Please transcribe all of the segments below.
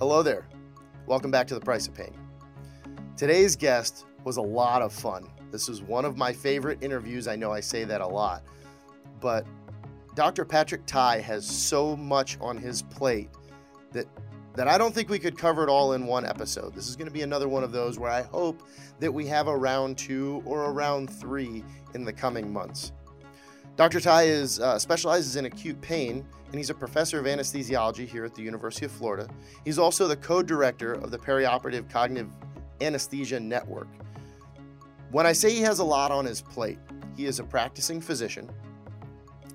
Hello there. Welcome back to The Price of Pain. Today's guest was a lot of fun. This was one of my favorite interviews. I know I say that a lot, but Dr. Patrick Tighe has so much on his plate that that I don't think we could cover it all in one episode. This is going to be another one of those where I hope that we have a round two or a round three in the coming months. Dr. Tighe is, uh, specializes in acute pain, and he's a professor of anesthesiology here at the University of Florida. He's also the co director of the Perioperative Cognitive Anesthesia Network. When I say he has a lot on his plate, he is a practicing physician.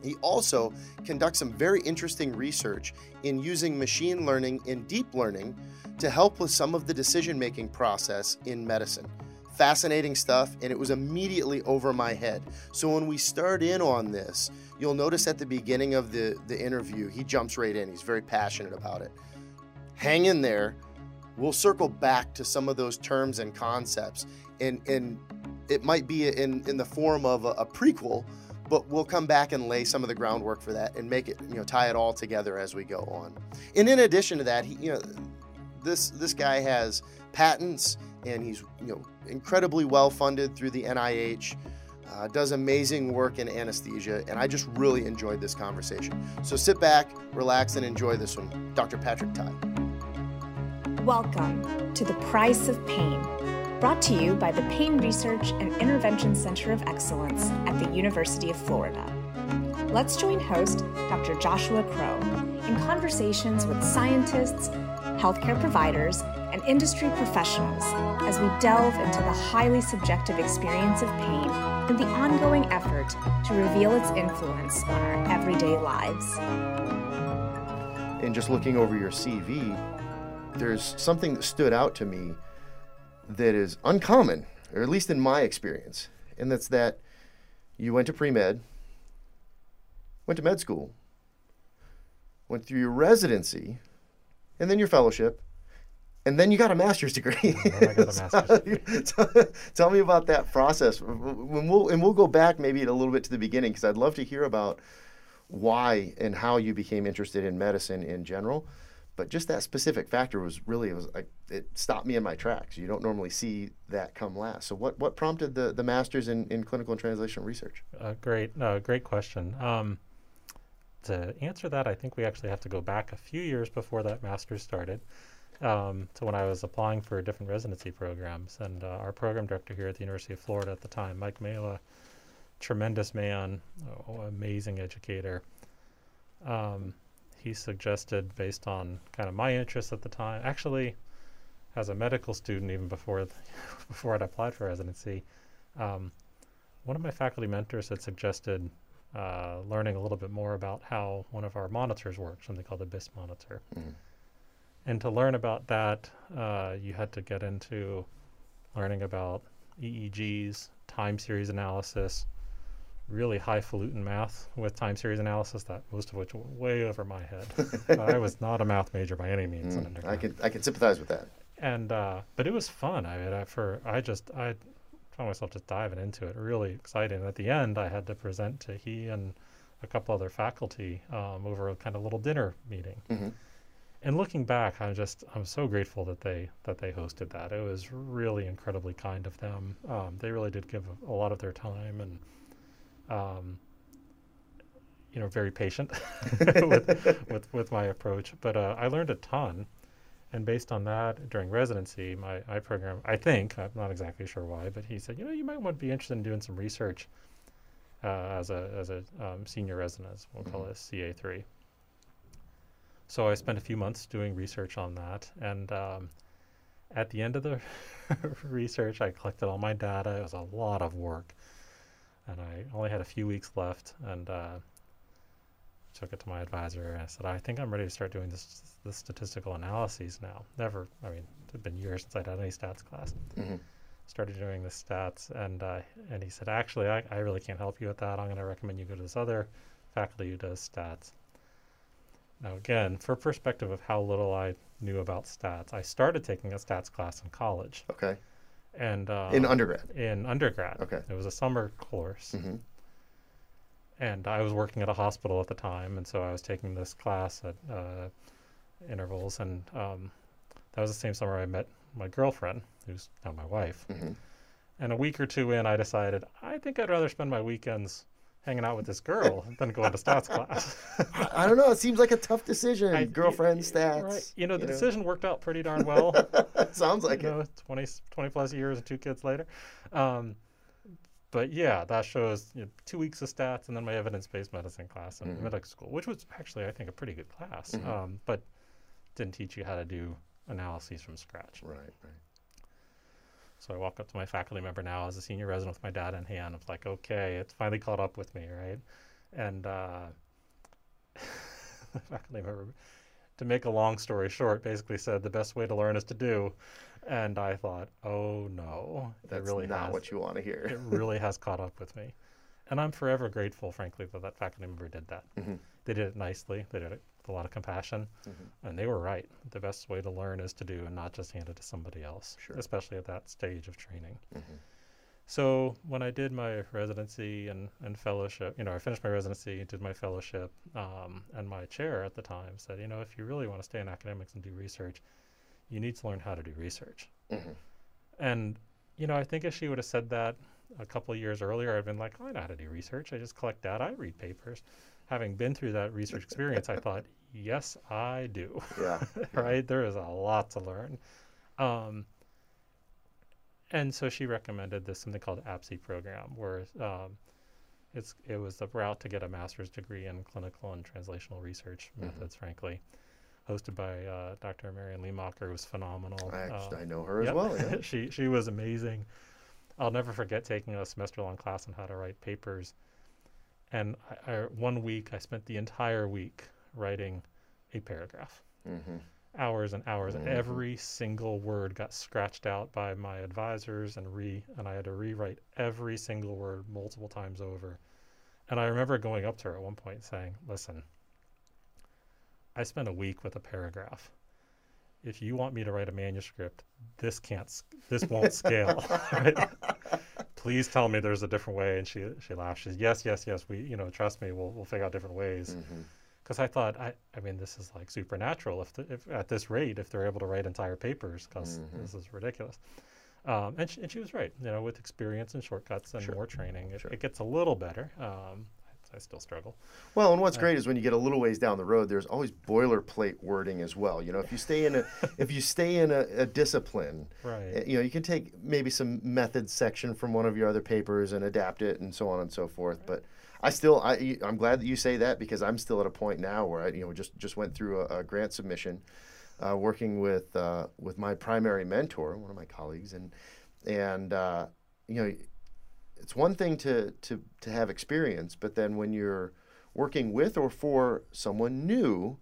He also conducts some very interesting research in using machine learning and deep learning to help with some of the decision making process in medicine. Fascinating stuff, and it was immediately over my head. So when we start in on this, you'll notice at the beginning of the, the interview, he jumps right in. He's very passionate about it. Hang in there. We'll circle back to some of those terms and concepts, and, and it might be in, in the form of a, a prequel but we'll come back and lay some of the groundwork for that and make it you know tie it all together as we go on and in addition to that he you know this this guy has patents and he's you know incredibly well funded through the nih uh, does amazing work in anesthesia and i just really enjoyed this conversation so sit back relax and enjoy this one dr patrick tighe welcome to the price of pain brought to you by the Pain Research and Intervention Center of Excellence at the University of Florida. Let's join host Dr. Joshua Crow in conversations with scientists, healthcare providers, and industry professionals as we delve into the highly subjective experience of pain and the ongoing effort to reveal its influence on our everyday lives. And just looking over your CV, there's something that stood out to me that is uncommon, or at least in my experience, and that's that you went to pre med, went to med school, went through your residency, and then your fellowship, and then you got a master's degree. I got a master's degree. tell, tell me about that process. When we'll, and we'll go back maybe a little bit to the beginning because I'd love to hear about why and how you became interested in medicine in general but just that specific factor was really it was like it stopped me in my tracks. You don't normally see that come last. So what what prompted the the masters in, in clinical and translational research? Uh, great, uh, great question. Um, to answer that, I think we actually have to go back a few years before that master's started. Um, to when I was applying for different residency programs, and uh, our program director here at the University of Florida at the time, Mike Mahla, tremendous man, oh, amazing educator. Um, he suggested based on kind of my interests at the time. Actually, as a medical student, even before before I'd applied for residency, um, one of my faculty mentors had suggested uh, learning a little bit more about how one of our monitors works, something called the BIS monitor. Mm. And to learn about that, uh, you had to get into learning about EEGs, time series analysis, really highfalutin math with time series analysis that most of which went way over my head. I was not a math major by any means. Mm, I could I can sympathize with that. And uh, but it was fun. I mean, I, for I just I found myself just diving into it. Really exciting. At the end, I had to present to he and a couple other faculty um, over a kind of little dinner meeting. Mm-hmm. And looking back, I'm just I'm so grateful that they that they hosted that. It was really incredibly kind of them. Um, they really did give a, a lot of their time and um, you know, very patient with, with, with my approach. But uh, I learned a ton, and based on that, during residency, my, my program, I think I'm not exactly sure why, but he said, you know, you might want to be interested in doing some research uh, as a as a um, senior resident, we'll mm-hmm. call it CA three. So I spent a few months doing research on that, and um, at the end of the research, I collected all my data. It was a lot of work and I only had a few weeks left, and uh, took it to my advisor. And I said, I think I'm ready to start doing this, this statistical analyses now. Never, I mean, it had been years since I'd had any stats class. Mm-hmm. Started doing the stats, and uh, and he said, actually, I, I really can't help you with that. I'm going to recommend you go to this other faculty who does stats. Now, again, for perspective of how little I knew about stats, I started taking a stats class in college. Okay and uh, in undergrad. In undergrad, okay. It was a summer course, mm-hmm. and I was working at a hospital at the time, and so I was taking this class at uh, intervals. And um, that was the same summer I met my girlfriend, who's now my wife. Mhm. And a week or two in, I decided I think I'd rather spend my weekends hanging out with this girl than going to stats class. I, don't know. It seems like a tough decision. I- Girlfriend stats. Right. You know, the you know. decision worked out pretty darn well. Sounds like you it. know, 20, 20 plus years and two kids later. Um, but yeah, that shows you know, two weeks of stats and then my evidence-based medicine class in Mhm. medical school, which was actually, I think, a pretty good class. Mhm. Um, but didn't teach you how to do analyses from scratch. Right, right. So I walk up to my faculty member now as a senior resident with my data in hand. I'm like, okay, it's finally caught up with me, right? And uh, the faculty member, to make a long story short, basically said the best way to learn is to do. And I thought, oh no, That's really not has, what you want to hear. it really has caught up with me. And I'm forever grateful, frankly, that that faculty member did that. Mhm. They did it nicely. They did it with a lot of compassion, Mhm. and they were right. The best way to learn is to do, and not just hand it to somebody else, Sure. especially at that stage of training. Mhm. So when I did my residency and, and fellowship, you know, I finished my residency, did my fellowship, um, and my chair at the time said, you know, if you really want to stay in academics and do research, you need to learn how to do research. Mhm. And, you know, I think if she would have said that a couple of years earlier, I'd been like, oh, I know how to do research. I just collect data, I read papers. Having been through that research experience, I thought, yes, I do. Yeah. right? There is a lot to learn. Um, and so she recommended this something called APSI program, where um, it's it was the route to get a master's degree in clinical and translational research Mhm. methods, frankly, hosted by uh, Dr. Marian Limacher, who was phenomenal. I, actually, Um, I know her as well. Yeah. she she was amazing. I'll never forget taking a semester long class on how to write papers. And I, I, one week, I spent the entire week writing a paragraph, hmm hours and hours. and Mhm. Every single word got scratched out by my advisors, and re and I had to rewrite every single word multiple times over. And I remember going up to her at one point saying, "Listen, I spent a week with a paragraph. If you want me to write a manuscript, this can't, this won't scale. right? Please tell me there's a different way." And she she laughed. She said, "Yes, yes, yes. We, you know, trust me. We'll we'll figure out different ways." hmm Because I thought, I, I mean, this is like supernatural. If, the, if at this rate, if they're able to write entire papers, because Mhm. this is ridiculous. Um, and, she, and she was right. You know, with experience and shortcuts and Sure. more training, it, Sure. it gets a little better. Um, I, still struggle. Well, and what's Uh, great is when you get a little ways down the road, there's always boilerplate wording as well. You know, if you stay in a if you stay in a, a discipline, Right. uh, you know, you can take maybe some methods section from one of your other papers and adapt it and so on and so forth. But I still, I, I'm glad that you say that because I'm still at a point now where I, you know, just just went through a, a grant submission, uh, working with uh, with my primary mentor, one of my colleagues, and and uh, you know, it's one thing to to to have experience, but then when you're working with or for someone new,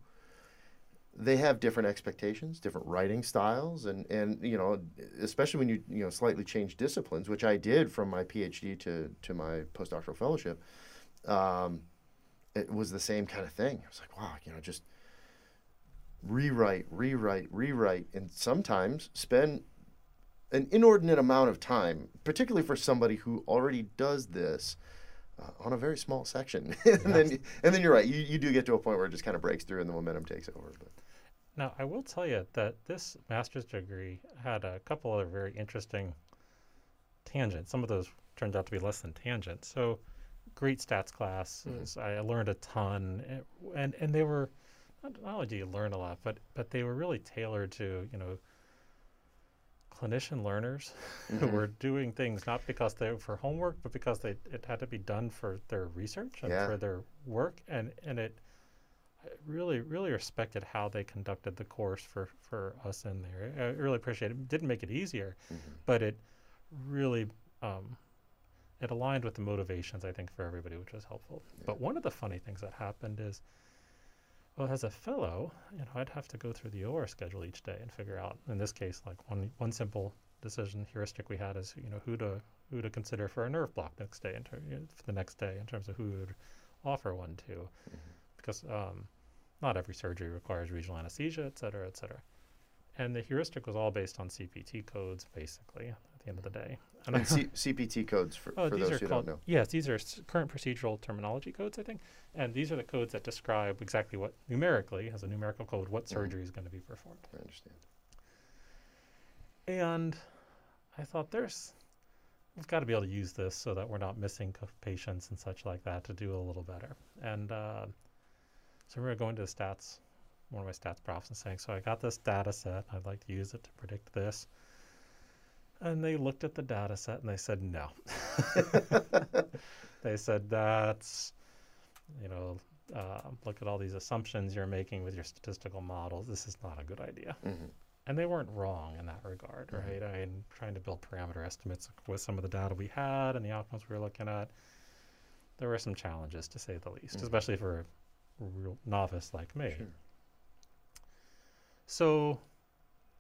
they have different expectations, different writing styles, and and you know, especially when you you know slightly change disciplines, which I did from my PhD to to my postdoctoral fellowship. Um, it was the same kind of thing. I was like, wow, you know, just rewrite, rewrite, rewrite, and sometimes spend an inordinate amount of time, particularly for somebody who already does this. Uh, on a very small section, and then and then you're right. You, you do get to a point where it just kind of breaks through and the momentum takes over. But Now, I will tell you that this master's degree had a couple other very interesting tangents. Some of those turned out to be less than tangents. So, great stats classes. I learned a ton, and and, and they were not, only do you learn a lot, but but they were really tailored to you know clinician learners who Mhm. were doing things not because they were for homework, but because they it had to be done for their research and Yeah. for their work, and and it I really really respected how they conducted the course for for us in there. I really appreciate it. Didn't make it easier, but it really um, it aligned with the motivations I think for everybody, which was helpful. But one of the funny things that happened is, well, as a fellow, you know, I'd have to go through the OR schedule each day and figure out. In this case, like one one simple decision heuristic we had is, you know, who to who to consider for a nerve block next day, in ter- you know, for the next day, in terms of who would offer one to, because um, not every surgery requires regional anesthesia, et cetera, et cetera. And the heuristic was all based on CPT codes, basically, at the end of the day. And I- and C- CPT codes for, Oh, for those who called don't know. yes. These are s- current procedural terminology codes, I think, and these are the codes that describe exactly what numerically, as a numerical code, what Mhm. surgery is going to be performed. I understand. And I thought there's we've got to be able to use this so that we're not missing patients and such like that to do a little better. And uh, so we're going to the stats, one of my stats profs, and saying, so I got this data set. I'd like to use it to predict this. And they looked at the data set and they said, no. they said, that's, you know, uh, look at all these assumptions you're making with your statistical models. This is not a good idea. Mm-hmm and they weren't wrong in that regard, mm-hmm. right? I mean, trying to build parameter estimates with some of the data we had and the outcomes we were looking at, there were some challenges to say the least, mm-hmm. especially for a real novice like me. Sure. So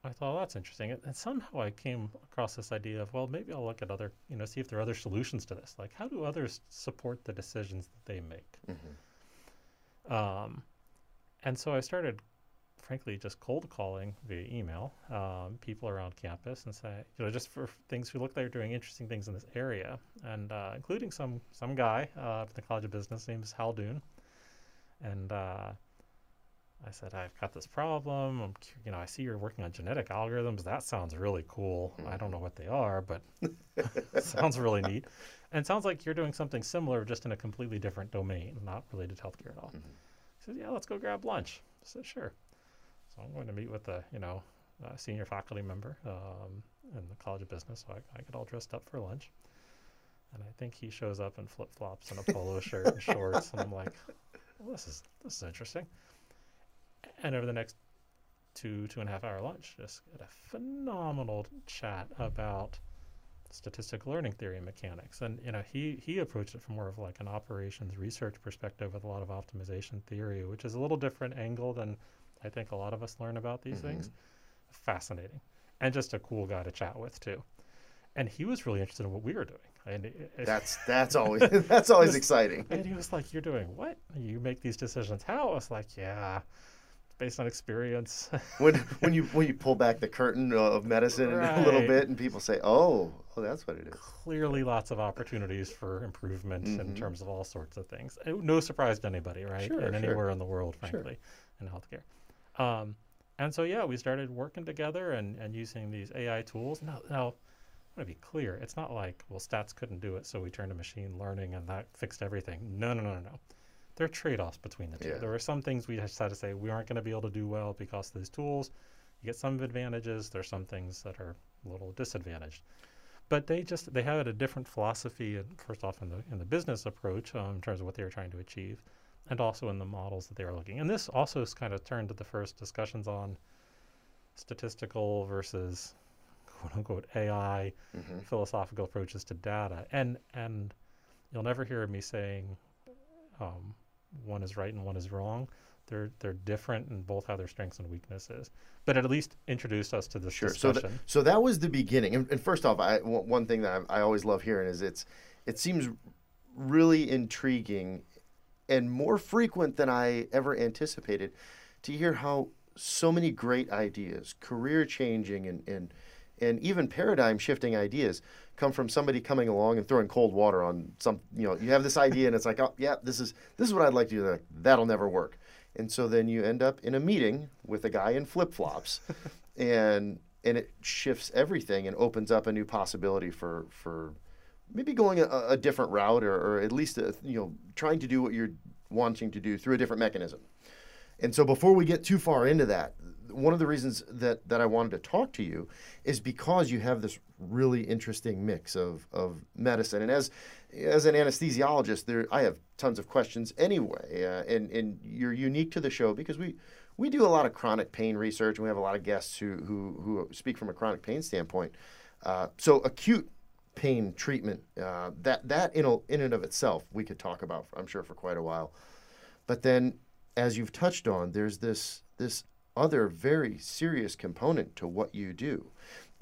I thought, well, that's interesting. And, and somehow I came across this idea of, well, maybe I'll look at other, you know, see if there are other solutions to this. Like, how do others support the decisions that they make? Mm-hmm. Um, and so I started frankly just cold calling via email um, people around campus and say, you know, just for things who look like they're doing interesting things in this area, and uh, including some some guy uh, at the College of Business named Haldun, and uh, I said, I've got this problem. I'm, you know, I see you're working on genetic algorithms. That sounds really cool. Mm-hmm. I don't know what they are, but sounds really neat. And sounds like you're doing something similar, just in a completely different domain, not related to healthcare at all. Mm-hmm. He says, Yeah, let's go grab lunch. I said, Sure. So I'm going to meet with a you know a senior faculty member um, in the College of Business. So I, I get all dressed up for lunch, and I think he shows up in flip flops and a polo shirt and shorts, and I'm like, well, this is this is interesting. And over the next two two and a half hour lunch, just get a phenomenal chat about statistical learning theory and mechanics. And you know, he he approached it from more of like an operations research perspective with a lot of optimization theory, which is a little different angle than I think a lot of us learn about these mm-hmm. things. Fascinating. And just a cool guy to chat with too. And he was really interested in what we were doing. And it, it, that's that's always that's always exciting. And he was like, "You're doing what? You make these decisions how?" I was like, "Yeah, based on experience." when when you when you pull back the curtain of medicine right. a little bit, and people say, "Oh, oh, that's what it is." Clearly, lots of opportunities for improvement mm-hmm. in terms of all sorts of things. No surprise to anybody, right? Sure, and sure. anywhere in the world, frankly, sure. in healthcare. Um, and so, yeah, we started working together and, and using these AI tools. Now, now, I want to be clear. It's not like, well, stats couldn't do it, so we turned to machine learning and that fixed everything. No, no, no, no, no. There are trade offs between the two. Yeah. There are some things we just had to say we aren't going to be able to do well because of these tools. You get some advantages. There's some things that are a little disadvantaged. But they just they had a different philosophy. First off, in the in the business approach um, in terms of what they were trying to achieve, and also in the models that they are looking. And this also is kind of turned to the first discussions on statistical versus quote unquote AI mm-hmm. philosophical approaches to data. And and you'll never hear me saying um, one is right and one is wrong. They're they're different and both have their strengths and weaknesses. But it at least introduced us to this sure. discussion. So, th- so that was the beginning. And, and first off, I, w- one thing that I, I always love hearing is it's it seems really intriguing and more frequent than I ever anticipated to hear how so many great ideas, career changing and, and and even paradigm shifting ideas come from somebody coming along and throwing cold water on some you know you have this idea and it's like oh yeah this is this is what I'd like to do like, that'll never work and so then you end up in a meeting with a guy in flip-flops and and it shifts everything and opens up a new possibility for for maybe going a, a different route or, or at least a, you know trying to do what you're wanting to do through a different mechanism. And so before we get too far into that, one of the reasons that, that I wanted to talk to you is because you have this really interesting mix of, of medicine. And as as an anesthesiologist, there I have tons of questions anyway. Uh, and, and you're unique to the show because we, we do a lot of chronic pain research and we have a lot of guests who, who, who speak from a chronic pain standpoint. Uh, so acute pain treatment. Uh, that that in a, in and of itself we could talk about, I'm sure, for quite a while. But then, as you've touched on, there's this this other very serious component to what you do,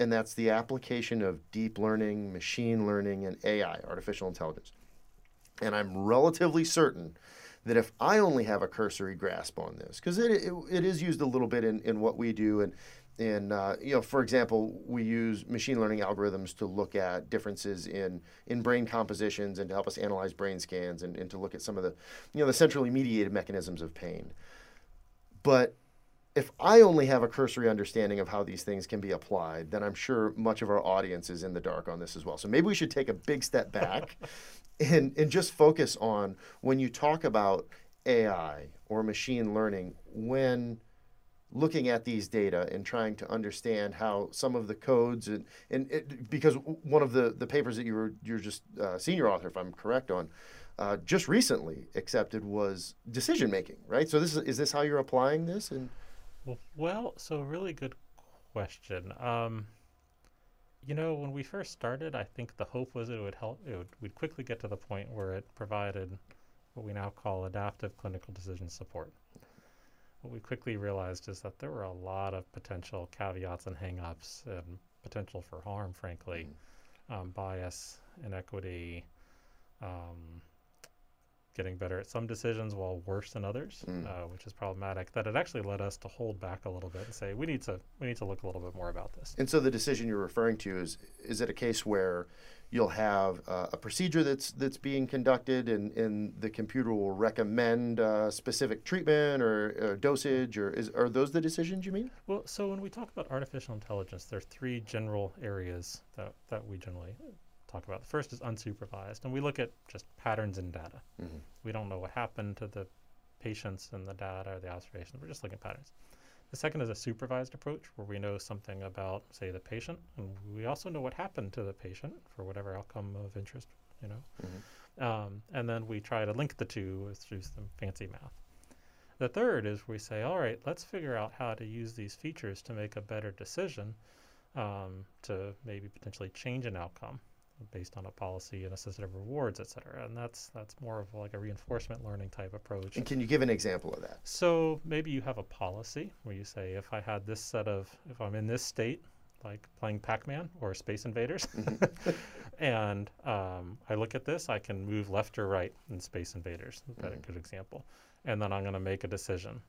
and that's the application of deep learning, machine learning, and AI, artificial intelligence. And I'm relatively certain that if I only have a cursory grasp on this, because it, it, it is used a little bit in, in what we do, and in uh, you know for example we use machine learning algorithms to look at differences in in brain compositions and to help us analyze brain scans and, and to look at some of the you know the centrally mediated mechanisms of pain but if I only have a cursory understanding of how these things can be applied, then I'm sure much of our audience is in the dark on this as well. So maybe we should take a big step back and, and just focus on when you talk about AI or machine learning, when looking at these data and trying to understand how some of the codes and, and it, because one of the, the papers that you were you're just uh, senior author if I'm correct on uh, just recently accepted was decision making right so this is is this how you're applying this and well, so a really good question um, you know when we first started I think the hope was it would help it would we'd quickly get to the point where it provided what we now call adaptive clinical decision support what we quickly realized is that there were a lot of potential caveats and hangups and potential for harm, frankly, mm. um, bias, inequity, um, getting better at some decisions while worse than others, mm. uh, which is problematic. That it actually led us to hold back a little bit and say we need to we need to look a little bit more about this. And so the decision you're referring to is is it a case where you'll have uh, a procedure that's that's being conducted, and, and the computer will recommend uh, specific treatment or uh, dosage, or is, are those the decisions you mean? Well, so when we talk about artificial intelligence, there are three general areas that, that we generally talk about. The first is unsupervised, and we look at just patterns in data. Mm-hmm. We don't know what happened to the patients and the data or the observations. We're just looking at patterns. The second is a supervised approach where we know something about, say, the patient, and we also know what happened to the patient for whatever outcome of interest, you know. Mm-hmm. Um, and then we try to link the two through some fancy math. The third is we say, all right, let's figure out how to use these features to make a better decision um, to maybe potentially change an outcome based on a policy and a system of rewards, et cetera. And that's that's more of like a reinforcement learning type approach. And can you give an example of that? So maybe you have a policy where you say, if I had this set of, if I'm in this state, like playing Pac-Man or Space Invaders, mm-hmm. and um, I look at this, I can move left or right in Space Invaders. That's mm-hmm. a good example. And then I'm going to make a decision.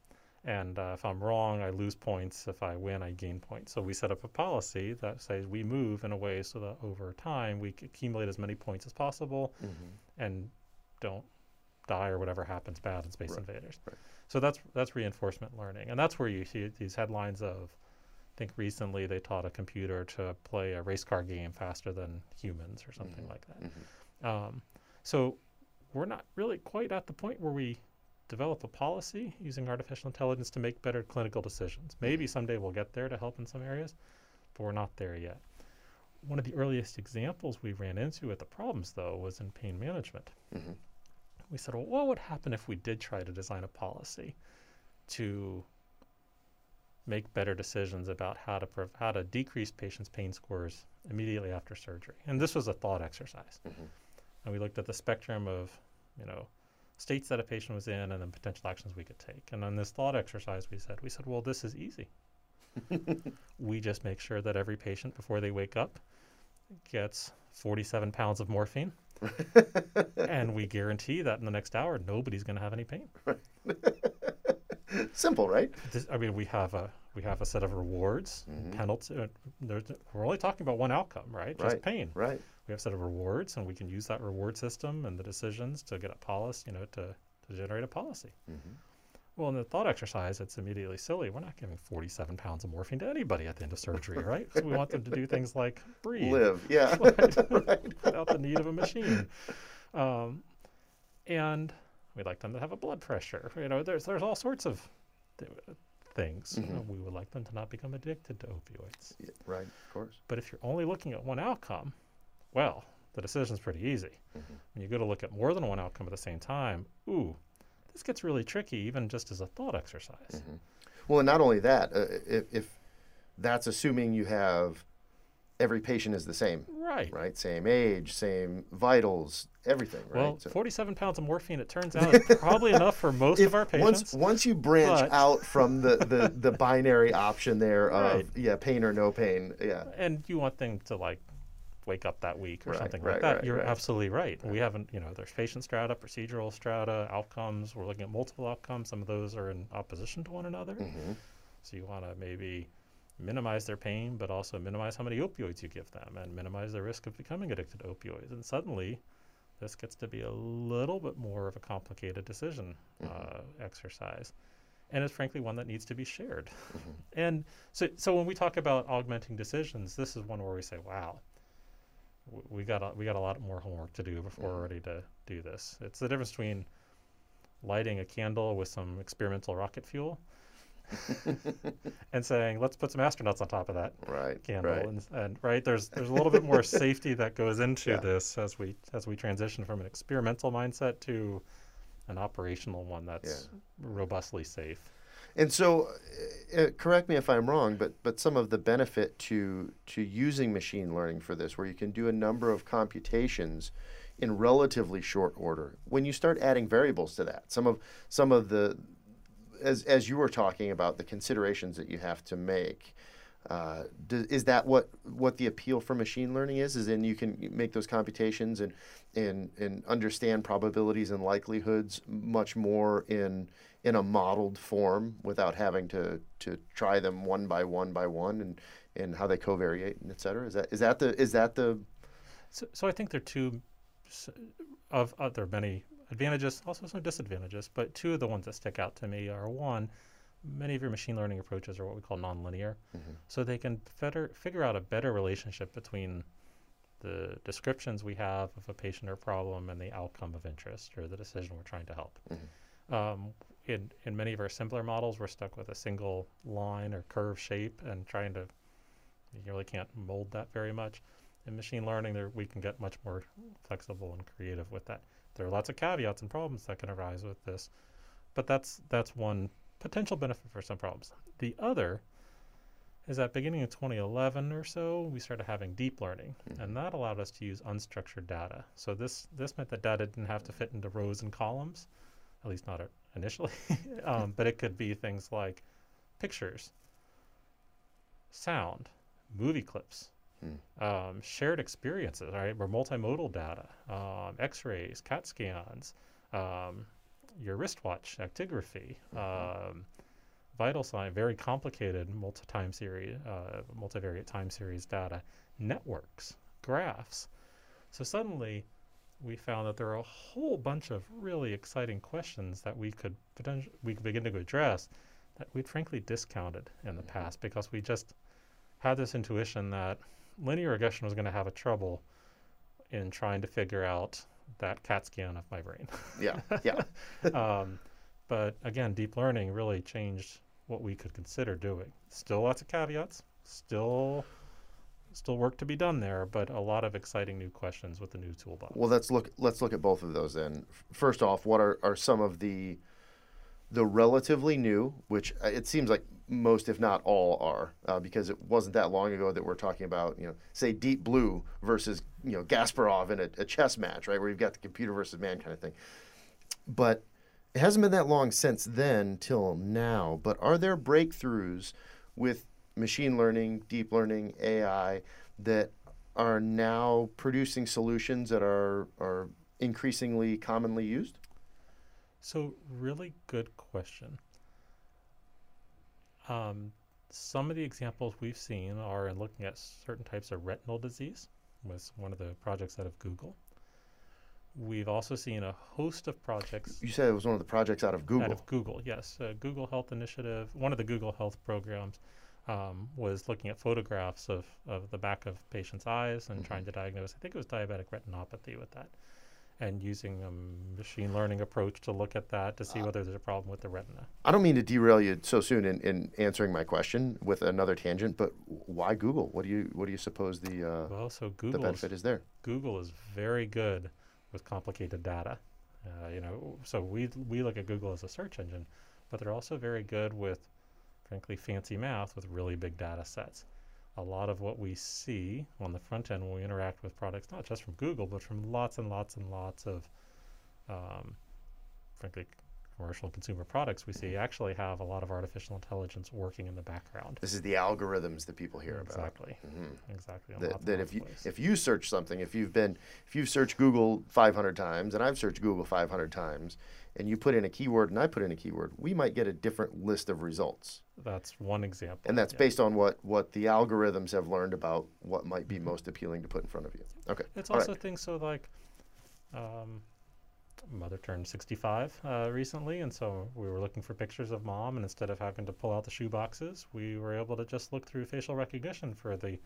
And uh, if I'm wrong, I lose points. If I win, I gain points. So we set up a policy that says we move in a way so that over time we accumulate as many points as possible mm-hmm. and don't die or whatever happens bad in Space right. Invaders. Right. So that's that's reinforcement learning, and that's where you see these headlines of. I think recently they taught a computer to play a race car game faster than humans or something mm-hmm. like that. Mm-hmm. Um, so we're not really quite at the point where we develop a policy using artificial intelligence to make better clinical decisions. Maybe someday we'll get there to help in some areas, but we're not there yet. One of the earliest examples we ran into with the problems, though, was in pain management. Mm-hmm. We said, well, what would happen if we did try to design a policy to make better decisions about how to prov- how to decrease patients' pain scores immediately after surgery? And this was a thought exercise. Mm-hmm. And we looked at the spectrum of, you know, states that a patient was in and then potential actions we could take. And on this thought exercise, we said, we said, well, this is easy. we just make sure that every patient before they wake up gets 47 pounds of morphine. and we guarantee that in the next hour, nobody's going to have any pain. Simple, right? This, I mean, we have a we have a set of rewards, mm-hmm. penalty. Uh, we're only talking about one outcome, right? Just right, pain. Right we have a set of rewards, and we can use that reward system and the decisions to get a policy, you know, to, to generate a policy. Mm-hmm. Well, in the thought exercise, it's immediately silly. We're not giving 47 pounds of morphine to anybody at the end of surgery, right? Because we want them to do things like breathe, live, yeah, right? without the need of a machine. Um, and we'd like them to have a blood pressure. You know, there's there's all sorts of th- things. Mm-hmm. Uh, we would like them to not become addicted to opioids. Yeah, right, of course. But if you're only looking at one outcome, well, the decision's pretty easy. Mm-hmm. When you go to look at more than one outcome at the same time, ooh, this gets really tricky, even just as a thought exercise. Mm-hmm. Well, and not only that, uh, if, if that's assuming you have every patient is the same. Right. Right. Same age, same vitals, everything. Right. Well, so 47 pounds of morphine, it turns out, is probably enough for most if, of our patients. Once, once you branch but... out from the, the, the binary option there of, right. yeah, pain or no pain. Yeah. And you want them to like wake up that week or right, something right, like that. Right, You're absolutely right. We haven't, you know, there's patient strata, procedural strata, outcomes. We're looking at multiple outcomes. Some of those are in opposition to one another. Mm-hmm. So you want to maybe minimize their pain, but also minimize how many opioids you give them and minimize the risk of becoming addicted to opioids. And suddenly, this gets to be a little bit more of a complicated decision mm-hmm. uh, exercise. and it's frankly one that needs to be shared. And so, so when we talk about augmenting decisions, this is one where we say, "Wow, w- we got a, we got a lot more homework to do before we're ready to do this." It's the difference between lighting a candle with some experimental rocket fuel and saying, "Let's put some astronauts on top of that Right. candle," Right. and, and right there's there's a little bit more safety that goes into Yeah. this as we as we transition from an experimental mindset to an operational one that's robustly safe. And so, uh, uh, correct me if I'm wrong, but but some of the benefit to to using machine learning for this, where you can do a number of computations in relatively short order, when you start adding variables to that, some of some of the as as you were talking about the considerations that you have to make. Uh, do, is that what what the appeal for machine learning is? Is then you can make those computations and and and understand probabilities and likelihoods much more in in a modeled form without having to to try them one by one by one and and how they covariate and et cetera. Is that is that the is that the So, so I think there are two s- of uh, there are many advantages, also some disadvantages, but two of the ones that stick out to me are one, many of your machine learning approaches are what we call nonlinear, so they can better figure out a better relationship between the descriptions we have of a patient or problem and the outcome of interest or the decision we're trying to help. Um, in, in many of our simpler models, we're stuck with a single line or curve shape and trying to, you really can't mold that very much. In machine learning, there, we can get much more flexible and creative with that. There are lots of caveats and problems that can arise with this, but that's that's one potential benefit for some problems. The other is that beginning in 2011 or so, we started having deep learning, and that allowed us to use unstructured data. So this this meant that data didn't have to fit into rows and columns, at least not initially, um, but it could be things like pictures, sound, movie clips, um, shared experiences, right? Or multimodal data, um, X-rays, CAT scans, um, your wristwatch actigraphy, um, vital sign, very complicated multi-time series, uh, multivariate time series data, networks, graphs. So suddenly, we found that there are a whole bunch of really exciting questions that we could potentially we could begin to address that we'd frankly discounted in the past because we just had this intuition that linear regression was going to have a trouble in trying to figure out that CAT scan of my brain. yeah yeah um, but again, deep learning really changed what we could consider doing. Still lots of caveats, still still work to be done there, but a lot of exciting new questions with the new toolbox. Well, let's look. Let's look at both of those then. First off, what are, are some of the the relatively new, which uh, it seems like most, if not all, are, uh, because it wasn't that long ago that we're talking about, you know, say Deep Blue versus you know Kasparov in a, a chess match, right, where you've got the computer versus man kind of thing. But it hasn't been that long since then till now. But are there breakthroughs with machine learning, deep learning, AI that are now producing solutions that are are increasingly commonly used? So, really good question. Um, some of the examples we've seen are in looking at certain types of retinal disease, was one of the projects out of Google. We've also seen a host of projects You said it was one of the projects out of Google. out of Google. Yes, uh, Google Health Initiative. One of the Google Health programs um, was looking at photographs of, of the back of patients' eyes and trying to diagnose. I think it was diabetic retinopathy with that, and using a machine learning approach to look at that to see whether there's a problem with the retina. I don't mean to derail you so soon in, in answering my question with another tangent, but why Google? What do you what do you suppose the uh, Well, so the Google benefit is there? Google is very good with complicated data. Uh, you know, so we we look at Google as a search engine, but they're also very good with, frankly, fancy math with really big data sets. A lot of what we see on the front end when we interact with products, not just from Google, but from lots and lots and lots of, um, frankly, commercial consumer products we see, actually have a lot of artificial intelligence working in the background. This is the algorithms that people hear about. Exactly. Exactly. That, that if you if you search something, if you've been if you've searched Google 500 times and I've searched Google 500 times, and you put in a keyword and I put in a keyword, we might get a different list of results. that's one example. And that's yeah. based on what what the algorithms have learned about what might be most appealing to put in front of you. Okay. Mm-hmm. It's All right. also things so like, um, mother turned 65 uh, recently, and so we were looking for pictures of mom, and instead of having to pull out the shoe boxes, we were able to just look through facial recognition for the.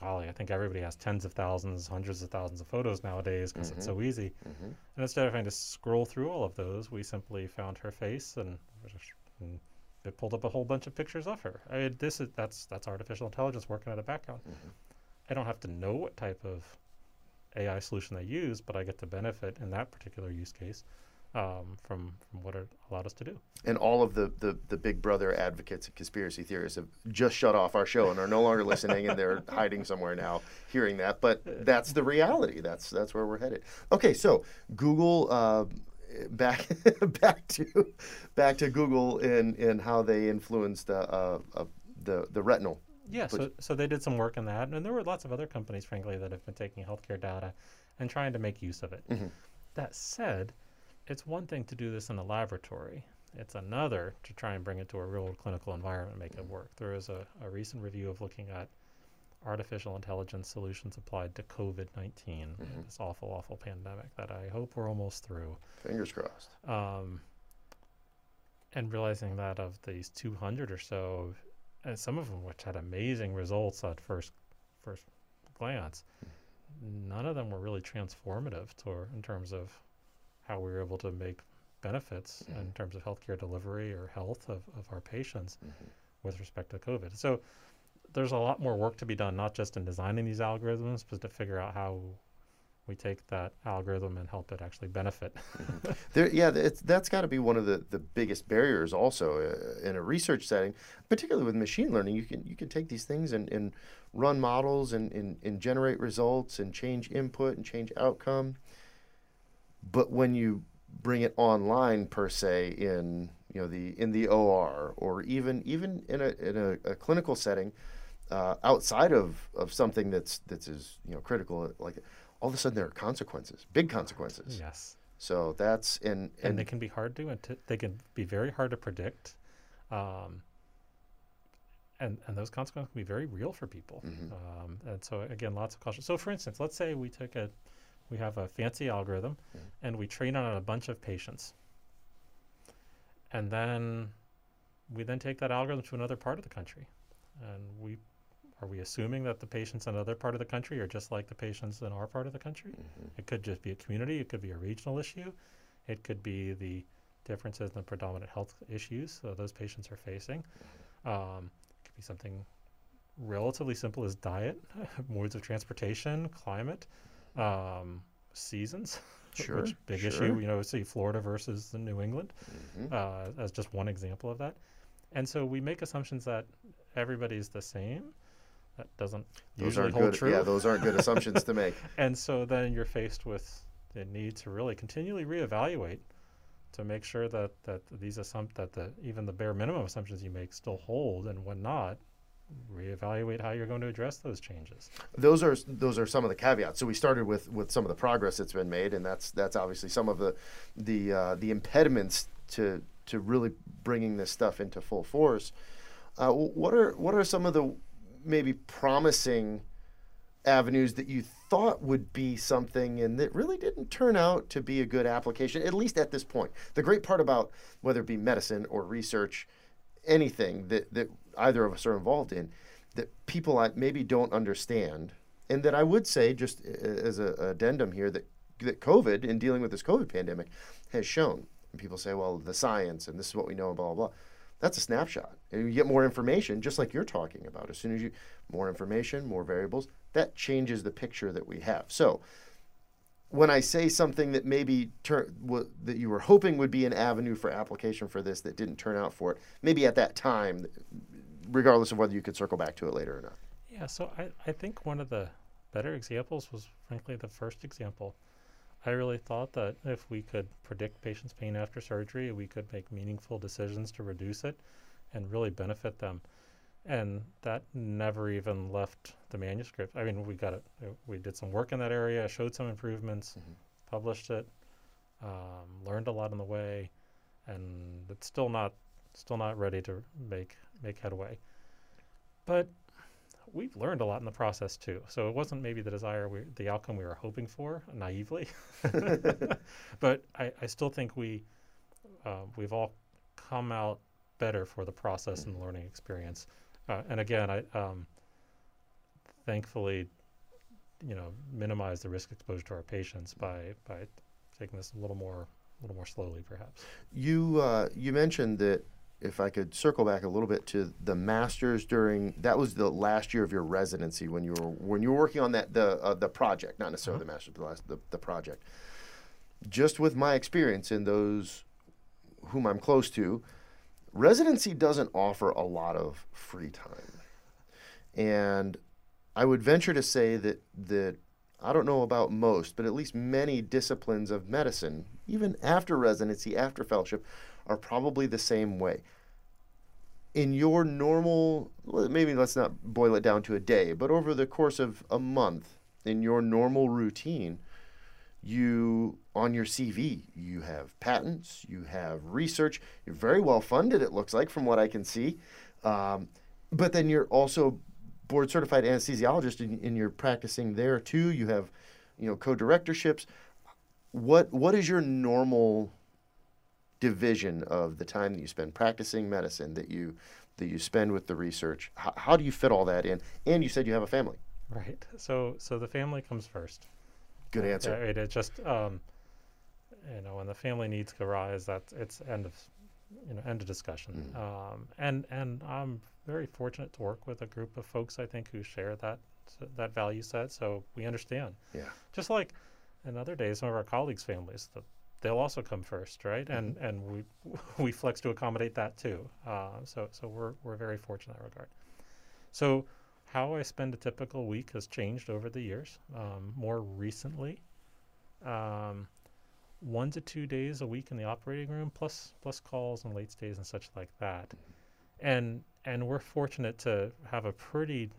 Golly, I think everybody has tens of thousands, hundreds of thousands of photos nowadays because it's so easy. Mhm. And instead of having to scroll through all of those, we simply found her face and, and it pulled up a whole bunch of pictures of her. I mean, this is that's that's artificial intelligence working at a background. Mhm. I don't have to know what type of AI solution they use, but I get to benefit in that particular use case um, from from what it allowed us to do. And all of the, the, the big brother advocates and conspiracy theorists have just shut off our show and are no longer listening and they're hiding somewhere now hearing that. But that's the reality. That's that's where we're headed. Okay, so Google uh, back back to back to Google and, and how they influenced uh, uh, the the retinal. Yeah, so, so they did some work in that, and there were lots of other companies, frankly, that have been taking healthcare data and trying to make use of it. Mhm. That said, it's one thing to do this in a laboratory. It's another to try and bring it to a real clinical environment and make it work. There is a, a recent review of looking at artificial intelligence solutions applied to COVID 19, this awful, awful pandemic that I hope we're almost through. Fingers crossed. Um, and realizing that of these 200 or so, and some of them which had amazing results at first first glance, none of them were really transformative to in terms of how we were able to make benefits mm-hmm. in terms of healthcare delivery or health of, of our patients mm-hmm. with respect to COVID. So there's a lot more work to be done, not just in designing these algorithms, but to figure out how we take that algorithm and help it actually benefit. There, yeah, that's got to be one of the, the biggest barriers also uh, in a research setting, particularly with machine learning. You can you can take these things and, and run models and, and, and generate results and change input and change outcome. But when you bring it online per se in you know the in the OR or even even in a in a, a clinical setting uh, outside of, of something that's that's as you know critical like all of a sudden there are consequences, big consequences. yes. So that's and and, and, they can be hard to and they can be very hard to predict um, and and those consequences can be very real for people Mhm. um, and so again lots of caution so for instance let's say we took a we have a fancy algorithm Mhm. and we train on a bunch of patients and then we then take that algorithm to another part of the country and we are we assuming that the patients in another part of the country are just like the patients in our part of the country Mhm. it could just be a community, it could be a regional issue, it could be the differences in the predominant health issues that those patients are facing. Um, it could be something relatively simple as diet, modes of transportation, climate, um, seasons. Sure, which big sure. issue, you know, see Florida versus the New England Mhm. uh, as just one example of that. And so we make assumptions that everybody's the same. That doesn't those usually aren't hold good. true. Yeah, those aren't good assumptions to make. And so then you're faced with the need to really continually reevaluate to make sure that, that these assump that the even the bare minimum assumptions you make still hold and when not, reevaluate how you're going to address those changes. Those are those are some of the caveats. So we started with with some of the progress that's been made, and that's that's obviously some of the the uh, the impediments to to really bringing this stuff into full force. Uh, what are what are some of the maybe promising avenues that you thought would be something and that really didn't turn out to be a good application, at least at this point. The great part about whether it be medicine or research, anything that, that either of us are involved in, that people maybe don't understand, and that I would say, just as a a addendum here, that, that COVID, in dealing with this COVID pandemic, has shown. And people say, well, the science, and this is what we know, blah, blah, blah. That's a snapshot. And you get more information, just like you're talking about. As soon as you, more information, more variables, that changes the picture that we have. So, when I say something that maybe w- that you were hoping would be an avenue for application for this that didn't turn out for it, maybe at that time, regardless of whether you could circle back to it later or not. Yeah, so I, I think one of the better examples was frankly the first example. I really thought that if we could predict patients' pain after surgery, we could make meaningful decisions to reduce it and really benefit them. And that never even left the manuscript. I mean, we got it. uh, We did some work in that area, showed some improvements, Mhm. published it, um, learned a lot on the way, and it's still not still not ready to make make headway. But we've learned a lot in the process too. So it wasn't maybe the desire, we, the outcome we were hoping for, naively, but I, I still think we uh, we've all come out better for the process and the learning experience. Uh, and again, I um, thankfully, you know, minimize the risk exposure to our patients by by taking this a little more a little more slowly, perhaps. You uh, you mentioned that if I could circle back a little bit to the masters during that was the last year of your residency when you were when you were working on that the uh, the project, not necessarily uh-huh. the masters, the, last, the the project. Just with my experience in those whom I'm close to, residency doesn't offer a lot of free time, and I would venture to say that that I don't know about most, but at least many disciplines of medicine, even after residency, after fellowship, are probably the same way. In your normal, maybe let's not boil it down to a day, but over the course of a month, in your normal routine, you on your CV, you have patents, you have research, you're very well funded, it looks like, from what I can see. Um, but then you're also board certified anesthesiologist and, and you're practicing there too. You have, you know, co-directorships. What what is your normal division of the time that you spend practicing medicine that you that you spend with the research? How, how do you fit all that in? And you said you have a family. Right. So so the family comes first. Good answer. Uh, it, it just um, you know when the family needs to rise, that it's end of you know end of discussion. Mm. Um, and and I'm very fortunate to work with a group of folks I think who share that that value set. So we understand. Yeah. Just like in other days, some of our colleagues' families, the, they'll also come first, right? Mm-hmm. And and we we flex to accommodate that too. Uh, so so we're we're very fortunate in that regard. So how I spend a typical week has changed over the years. Um, more recently, um, one to two days a week in the operating room, plus plus calls and late stays and such like that. Mm-hmm. And and we're fortunate to have a pretty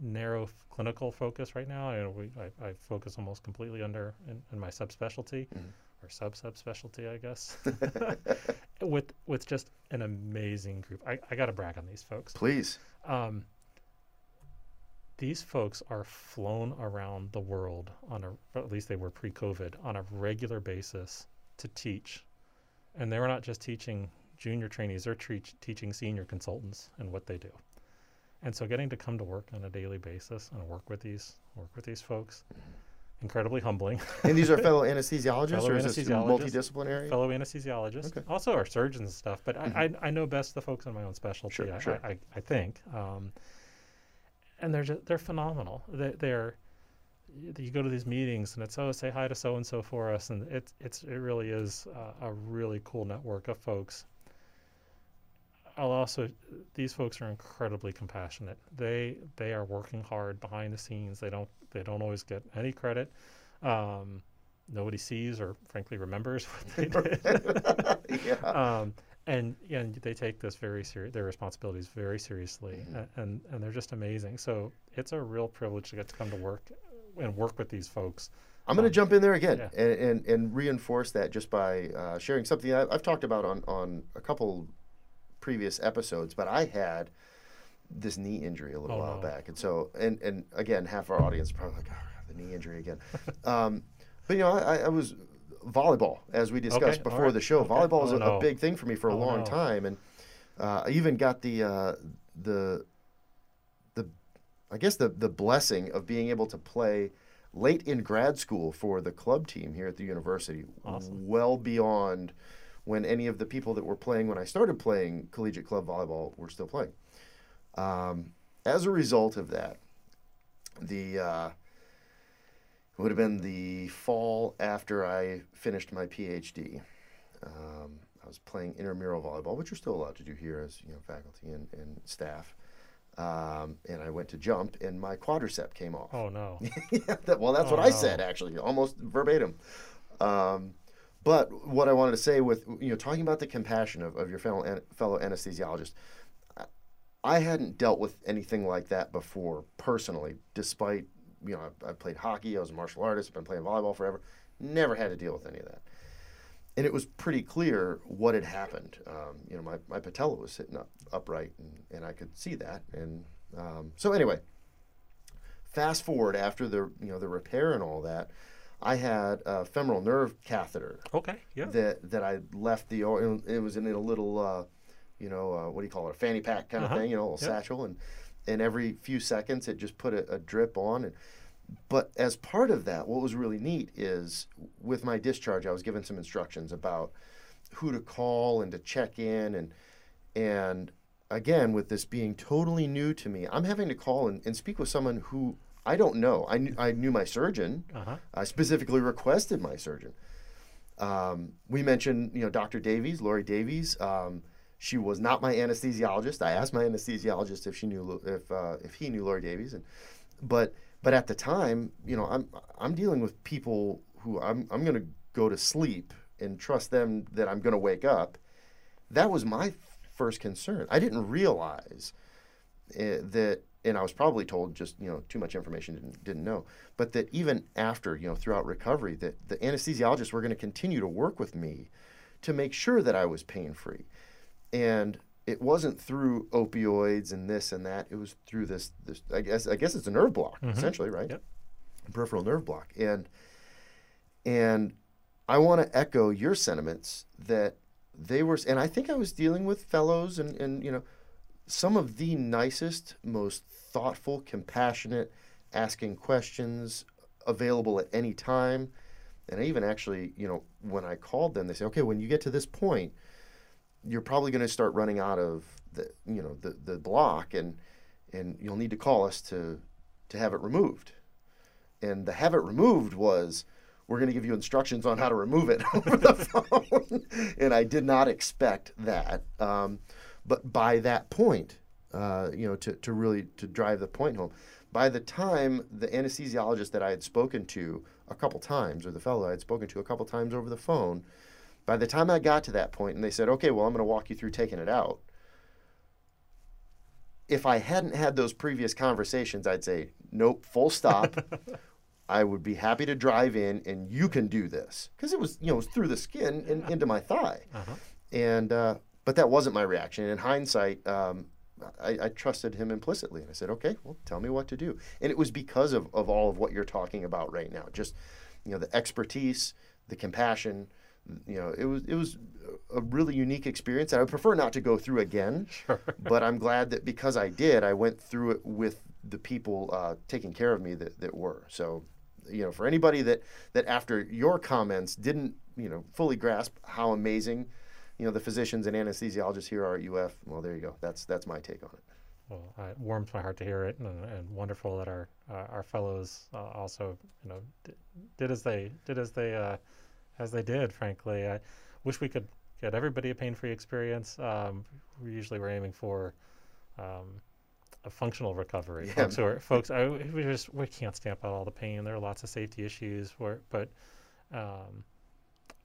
narrow f- clinical focus right now. I, we, I, I, focus almost completely under in, in my subspecialty mm. Or sub subspecialty, I guess, with with just an amazing group. I, I got to brag on these folks. Please. Um, these folks are flown around the world on a, at least they were pre-COVID, on a regular basis to teach, and they were not just teaching junior trainees; they're tre- teaching senior consultants and what they do. And so getting to come to work on a daily basis and work with these work with these folks, incredibly humbling. and these are fellow anesthesiologists fellow or is this multidisciplinary? Fellow anesthesiologists. Okay. Also our surgeons and stuff, but mm-hmm. I, I, I, know best the folks in my own specialty, sure, I, sure. I, I, think. Um, and they're just, they're phenomenal. They, they're you go to these meetings and it's oh say hi to so and so for us and it's it's it really is uh, a really cool network of folks I'll also these folks are incredibly compassionate. They they are working hard behind the scenes. They don't they don't always get any credit. Um, nobody sees or frankly remembers what they did. yeah. um, and and they take this very serious their responsibilities very seriously mm-hmm. and, and and they're just amazing. So it's a real privilege to get to come to work and work with these folks. I'm going to um, jump in there again yeah. and, and, and, reinforce that just by uh, sharing something I, have talked about on, on a couple previous episodes, but I had this knee injury a little oh, while no. back, and so and and again, half our audience probably like, oh, the knee injury again. um, but you know, I, I, was volleyball as we discussed okay, before right. the show. Okay. Volleyball was oh, a, no. a, big thing for me for a oh, long no. time, and uh, I even got the uh, the the I guess the the blessing of being able to play late in grad school for the club team here at the university, awesome. well beyond when any of the people that were playing when I started playing collegiate club volleyball were still playing. Um, as a result of that, the uh, it would have been the fall after I finished my PhD. Um, I was playing intramural volleyball, which you're still allowed to do here as you know faculty and, and staff. Um, and I went to jump, and my quadricep came off. Oh no! yeah, that, well, that's oh, what I said actually, almost verbatim. Um, but what I wanted to say with you know talking about the compassion of, of your fellow fellow anesthesiologist, I hadn't dealt with anything like that before personally. Despite you know I, I played hockey, I was a martial artist, I've been playing volleyball forever, never had to deal with any of that. And it was pretty clear what had happened. Um, you know, my, my patella was sitting up upright, and, and I could see that. And um, so anyway, fast forward after the you know the repair and all that, I had a femoral nerve catheter Okay. Yeah. that that I left the it was in a little uh, you know uh, what do you call it a fanny pack kind Uh-huh. of thing you know a little Yep. satchel and and every few seconds it just put a, a drip on and but as part of that what was really neat is with my discharge I was given some instructions about who to call and to check in and and again with this being totally new to me I'm having to call and, and speak with someone who I don't know I knew, I knew my surgeon Uh huh. I specifically requested my surgeon. Um, we mentioned, you know, Dr. Davies, Lori Davies. Um, she was not my anesthesiologist. I asked my anesthesiologist if she knew if uh, if he knew Lori Davies, and but but at the time, you know, I'm I'm dealing with people who I'm I'm going to go to sleep and trust them that I'm going to wake up. That was my first concern. I didn't realize uh, that and I was probably told just you know too much information didn't didn't know, but that even after you know throughout recovery that the anesthesiologists were going to continue to work with me to make sure that I was pain free, and it wasn't through opioids and this and that. It was through this this I guess I guess it's a nerve block mm-hmm. essentially, right? Yep. Peripheral nerve block, and and I want to echo your sentiments that they were, and I think I was dealing with fellows and and you know some of the nicest, most thoughtful, compassionate, asking questions, available at any time. And I even actually, you know, when I called them, they say, okay, when you get to this point, you're probably going to start running out of the, you know, the, the block and, and you'll need to call us to, to have it removed. And the have it removed was, we're going to give you instructions on how to remove it over the phone. and I did not expect that. Um, but by that point, uh, you know, to, to really to drive the point home, by the time the anesthesiologist that I had spoken to a couple times, or the fellow I had spoken to a couple times over the phone, by the time I got to that point and they said, okay, well, I'm going to walk you through taking it out. If I hadn't had those previous conversations, I'd say, nope, full stop. I would be happy to drive in and you can do this. Because it was, you know, it was through the skin and into my thigh. Uh-huh. And, uh, but that wasn't my reaction. In hindsight, um, I, I trusted him implicitly. And I said, okay, well, tell me what to do. And it was because of, of all of what you're talking about right now. Just, you know, the expertise, the compassion, you know, it was, it was a really unique experience. I would prefer not to go through again, Sure. but I'm glad that because I did, I went through it with the people uh, taking care of me that, that were. So, you know, for anybody that, that after your comments didn't, you know, fully grasp how amazing, you know, the physicians and anesthesiologists here are at UF, well, there you go. That's, that's my take on it. Well, uh, it warms my heart to hear it, and, and wonderful that our uh, our fellows uh, also, you know, did, did as they did as they uh, as they did. Frankly, I wish we could get everybody a pain-free experience. Um, we usually we're aiming for um, a functional recovery. Yeah. Folks are folks, I, we just we can't stamp out all the pain. There are lots of safety issues, where, but um,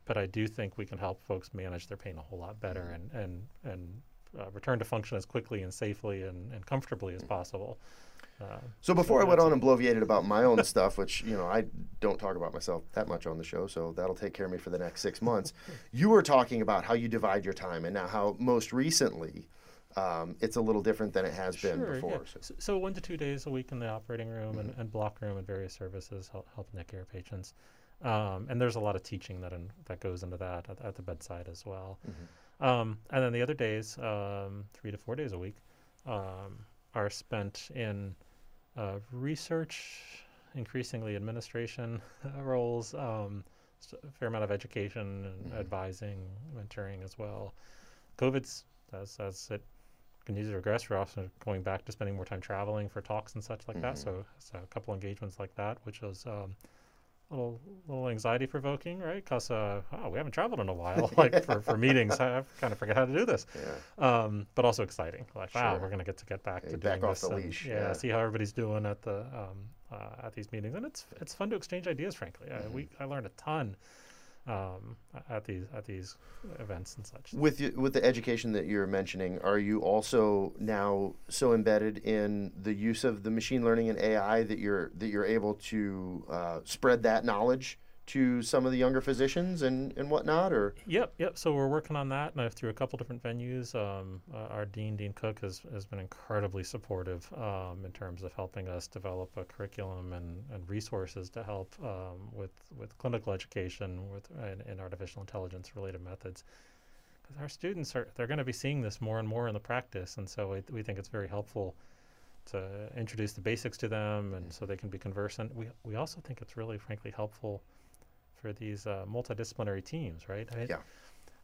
but I do think we can help folks manage their pain a whole lot better and and and uh, return to function as quickly and safely and, and comfortably as possible. Uh, So before I went on and bloviated about my own stuff, which you know I don't talk about myself that much on the show, so that'll take care of me for the next six months. You were talking about how you divide your time, and now how most recently um, it's a little different than it has been before. yeah. So- So, so one to two days a week in the operating room and, and block room and various services help, help neck air patients. Um, and there's a lot of teaching that in, that goes into that at, at the bedside as well. Um, and then the other days, um, three to four days a week, um, are spent in uh, research, increasingly administration roles, um, s- a fair amount of education and advising, mentoring as well. COVID's as as it continues to regress, we're also going back to spending more time traveling for talks and such like that. So, so a couple engagements like that, which was um, little little anxiety provoking, right? Because uh, oh, we haven't traveled in a while, like for, for meetings. I, I kind of forget how to do this. Yeah. Um, but also exciting. Like, wow, we're going to get to get back Yeah, to back doing off this the and, leash, Yeah, yeah. see how everybody's doing at the um, uh, at these meetings, and it's it's fun to exchange ideas. Frankly, Mm-hmm. I, we I learned a ton um, at these at these events and such. With you, with the education that you're mentioning, are you also now so embedded in the use of the machine learning and AI that you're that you're able to uh, spread that knowledge to some of the younger physicians and, and whatnot? Or Yep, yep. So we're working on that and through a couple different venues. Um, uh, our dean, Dean Cook, has, has been incredibly supportive um, in terms of helping us develop a curriculum and, and resources to help um, with with clinical education with and, and artificial intelligence related methods. Because our students are they're going to be seeing this more and more in the practice, and so we, we think it's very helpful to introduce the basics to them, and so they can be conversant. We we also think it's really, frankly, helpful for these uh, multidisciplinary teams, right? I, Yeah.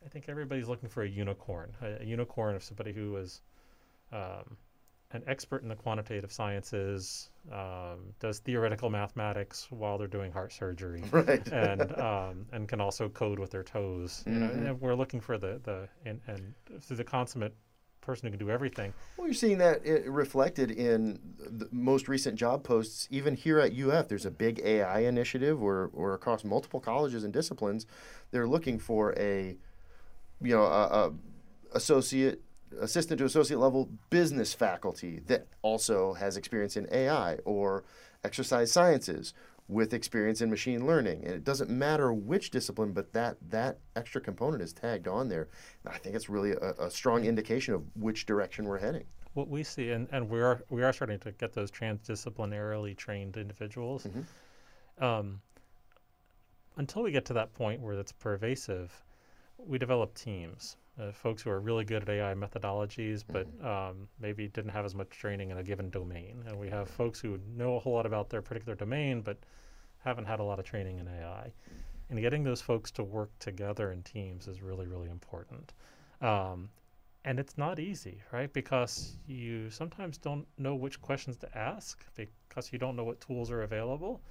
I think everybody's looking for a unicorn, a, a unicorn of somebody who is um, an expert in the quantitative sciences, um, does theoretical mathematics while they're doing heart surgery, right. and um, and can also code with their toes. You know, Mhm. and we're looking for the the and, and through the consummate person who can do everything. Well, you're seeing that reflected in the most recent job posts, even here at UF. There's a big AI initiative where, or across multiple colleges and disciplines, they're looking for a, you know, a, a associate, assistant to associate level business faculty that also has experience in AI or exercise sciences with experience in machine learning. And it doesn't matter which discipline, but that that extra component is tagged on there. And I think it's really a, a strong indication of which direction we're heading. What we see, and, and we are we are starting to get those transdisciplinarily trained individuals. Mhm. Um, until we get to that point where it's pervasive, we develop teams. Uh, folks who are really good at AI methodologies, but um, maybe didn't have as much training in a given domain. And we have folks who know a whole lot about their particular domain, but haven't had a lot of training in AI. And getting those folks to work together in teams is really, really important. Um, and it's not easy, right? Because you sometimes don't know which questions to ask because you don't know what tools are available.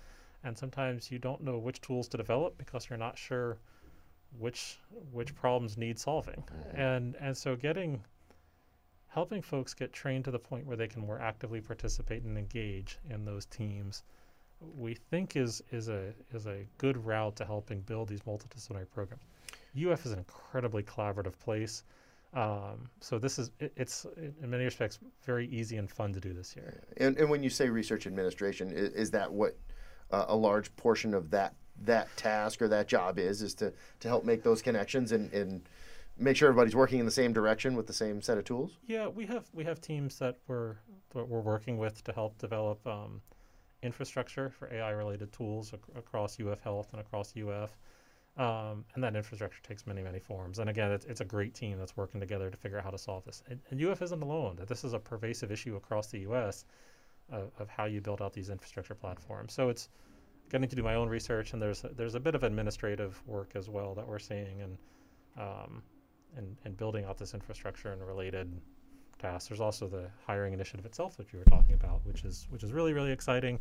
And sometimes you don't know which tools to develop because you're not sure which which problems need solving. And and so getting helping folks get trained to the point where they can more actively participate and engage in those teams we think is is a is a good route to helping build these multidisciplinary programs. UF is an incredibly collaborative place. Um, so this is it, it's in many respects very easy and fun to do this year. And, and when you say research administration, is, is that what uh, a large portion of that that task or that job is? Is to, to help make those connections and, and make sure everybody's working in the same direction with the same set of tools? Yeah, we have we have teams that we're that we're working with to help develop um, infrastructure for AI related tools ac- across UF Health and across UF. Um, and that infrastructure takes many, many forms. And again, it's, it's a great team that's working together to figure out how to solve this. And, and UF isn't alone. This is a pervasive issue across the U.S. Of, of how you build out these infrastructure platforms. So it's getting to do my own research, and there's a, there's a bit of administrative work as well that we're seeing, and um, and, and building out this infrastructure and related tasks. There's also the hiring initiative itself which you were talking about, which is which is really really exciting.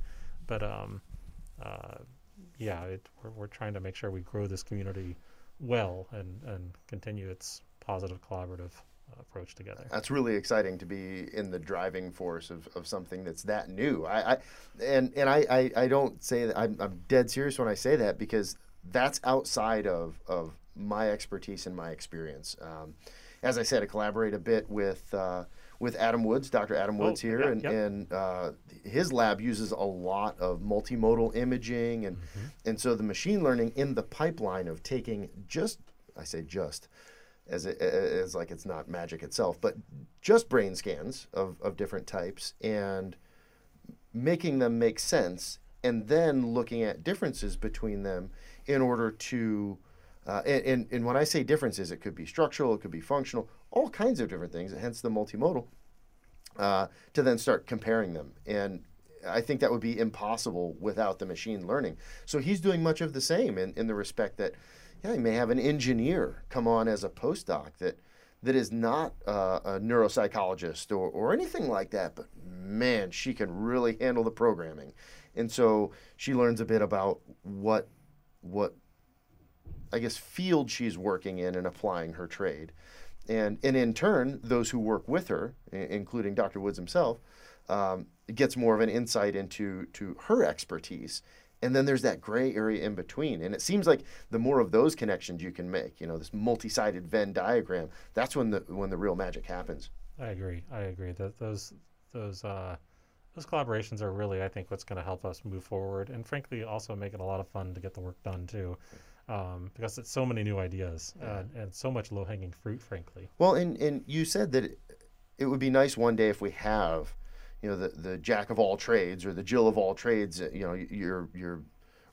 But um, uh, yeah, it, we're, we're trying to make sure we grow this community well and, and continue its positive collaborative approach together. That's really exciting to be in the driving force of, of something that's that new. I, I and and I, I, I don't say that I'm, I'm dead serious when I say that because that's outside of, of my expertise and my experience. Um, as I said, I collaborate a bit with uh, with Adam Woods, Dr. Adam Oh, Woods here, yeah, and, and uh, his lab uses a lot of multimodal imaging, and and so the machine learning in the pipeline of taking just I say just as it, as like it's not magic itself, but just brain scans of, of different types and making them make sense, and then looking at differences between them in order to. Uh, and, and, and when I say differences, it could be structural, it could be functional, all kinds of different things, hence the multimodal, uh, to then start comparing them. And I think that would be impossible without the machine learning. So he's doing much of the same in, in the respect that, yeah, he may have an engineer come on as a postdoc that that is not uh, a neuropsychologist or, or anything like that, but man, she can really handle the programming. And so she learns a bit about what what I guess field she's working in and applying her trade. And, and in turn, those who work with her, including Dr. Woods himself, um, gets more of an insight into to her expertise. And then there's that gray area in between. And it seems like the more of those connections you can make, you know, this multi-sided Venn diagram, that's when the when the real magic happens. I agree. I agree that those those uh, those collaborations are really, I think, what's going to help us move forward, and frankly, also make it a lot of fun to get the work done too, um, because it's so many new ideas uh, and so much low hanging fruit, frankly. Well, and and you said that it, it would be nice one day if we have, you know, the the jack of all trades or the Jill of all trades. uh, You know, your your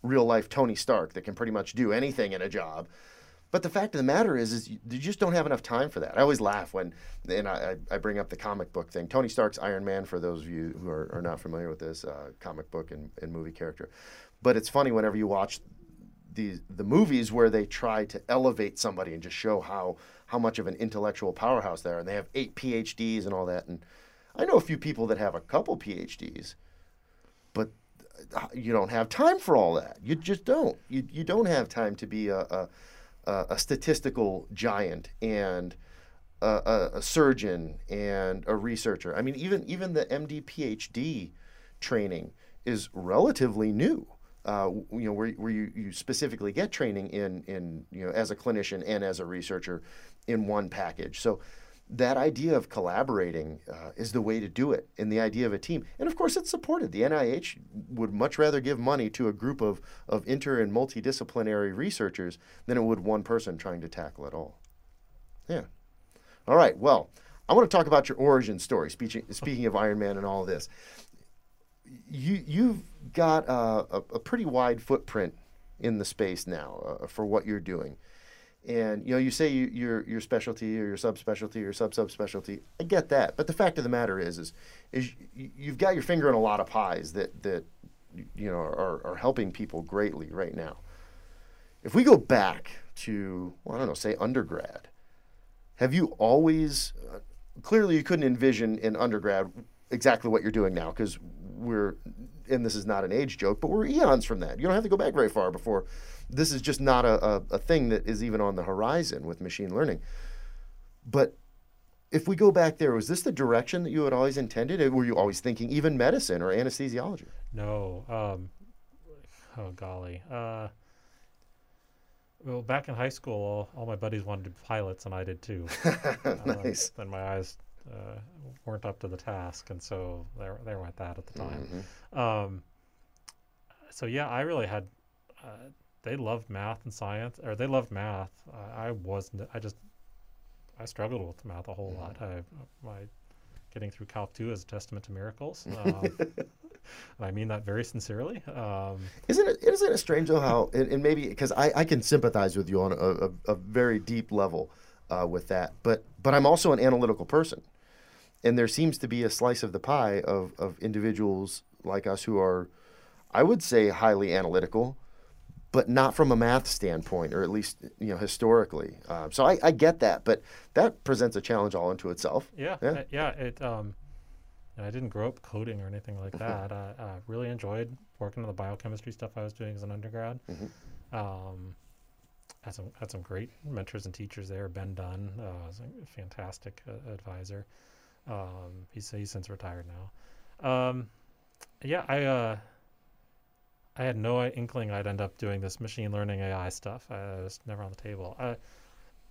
real life Tony Stark that can pretty much do anything in a job. But the fact of the matter is, is you, just don't have enough time for that. I always laugh when, and I, I I bring up the comic book thing. Tony Stark's Iron Man, for those of you who are, are not familiar with this uh, comic book and, and movie character. But it's funny whenever you watch the the movies where they try to elevate somebody and just show how how much of an intellectual powerhouse they are, and they have eight PhDs and all that. And I know a few people that have a couple PhDs, but uh, you don't have time for all that. You just don't. You you don't have time to be a a, a statistical giant and a, a, a surgeon and a researcher. I mean, even even the MD PhD training is relatively new. Uh, you know, where, where you, you specifically get training in in you know as a clinician and as a researcher in one package. So that idea of collaborating uh, is the way to do it, and the idea of a team. And of course, it's supported. The NIH would much rather give money to a group of of inter and multidisciplinary researchers than it would one person trying to tackle it all. Yeah. All right. Well, I want to talk about your origin story. Speaking speaking of Iron Man and all this, you you've got uh, a, a pretty wide footprint in the space now uh, for what you're doing. And you know, you say you, your your specialty or your subspecialty or sub subspecialty. I get that, but the fact of the matter is, is is you- you've got your finger in a lot of pies that that you know are, are helping people greatly right now. If we go back to well, I don't know, say undergrad, have you always uh, clearly you couldn't envision in undergrad exactly what you're doing now because we're and this is not an age joke but we're eons from that you don't have to go back very far before this is just not a, a, a thing that is even on the horizon with machine learning but if we go back there was this the direction that you had always intended or were you always thinking even medicine or anesthesiology No. Um, oh golly. Uh, well, back in high school, all, all my buddies wanted to be pilots, and I did too. Um, nice then my eyes uh, weren't up to the task, and so there there went that at the time. Mhm. Um, so yeah, I really had. Uh, they loved math and science, or they loved math. Uh, I wasn't. I just I struggled with math a whole lot. I my getting through Calc two is a testament to miracles. Um, I mean that very sincerely. Um, Isn't it? Isn't it strange though how and, and maybe because I, I can sympathize with you on a, a, a very deep level uh, with that, but but I'm also an analytical person, and there seems to be a slice of the pie of of individuals like us who are, I would say, highly analytical, but not from a math standpoint, or at least you know historically. Uh, so I, I get that, but that presents a challenge all into itself. yeah, Yeah. uh, yeah. It. Um, I didn't grow up coding or anything like that. I, I really enjoyed working on the biochemistry stuff I was doing as an undergrad. Mhm. Um, had some had some great mentors and teachers there. Ben Dunn uh, was a fantastic uh, advisor. Um, he's he's since retired now. Um, yeah, I uh, I had no inkling I'd end up doing this machine learning AI stuff. I, it was never on the table. Uh,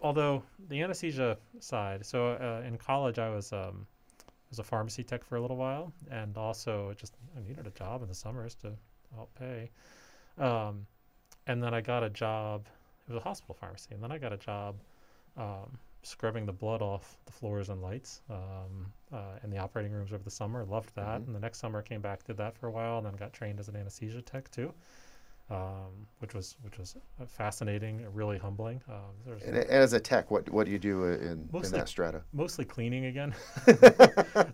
although the anesthesia side, so uh, in college I was um, was a pharmacy tech for a little while, and also just I needed a job in the summers to help pay. Um, and then I got a job. It was a hospital pharmacy, and then I got a job um, scrubbing the blood off the floors and lights um, uh, in the operating rooms over the summer. Loved that. Mhm. And the next summer came back, did that for a while, and then got trained as an anesthesia tech too, um, which was which was uh, fascinating, uh, really humbling. Um, And, and as a tech, what what do you do in, in that strata? mostly cleaning again,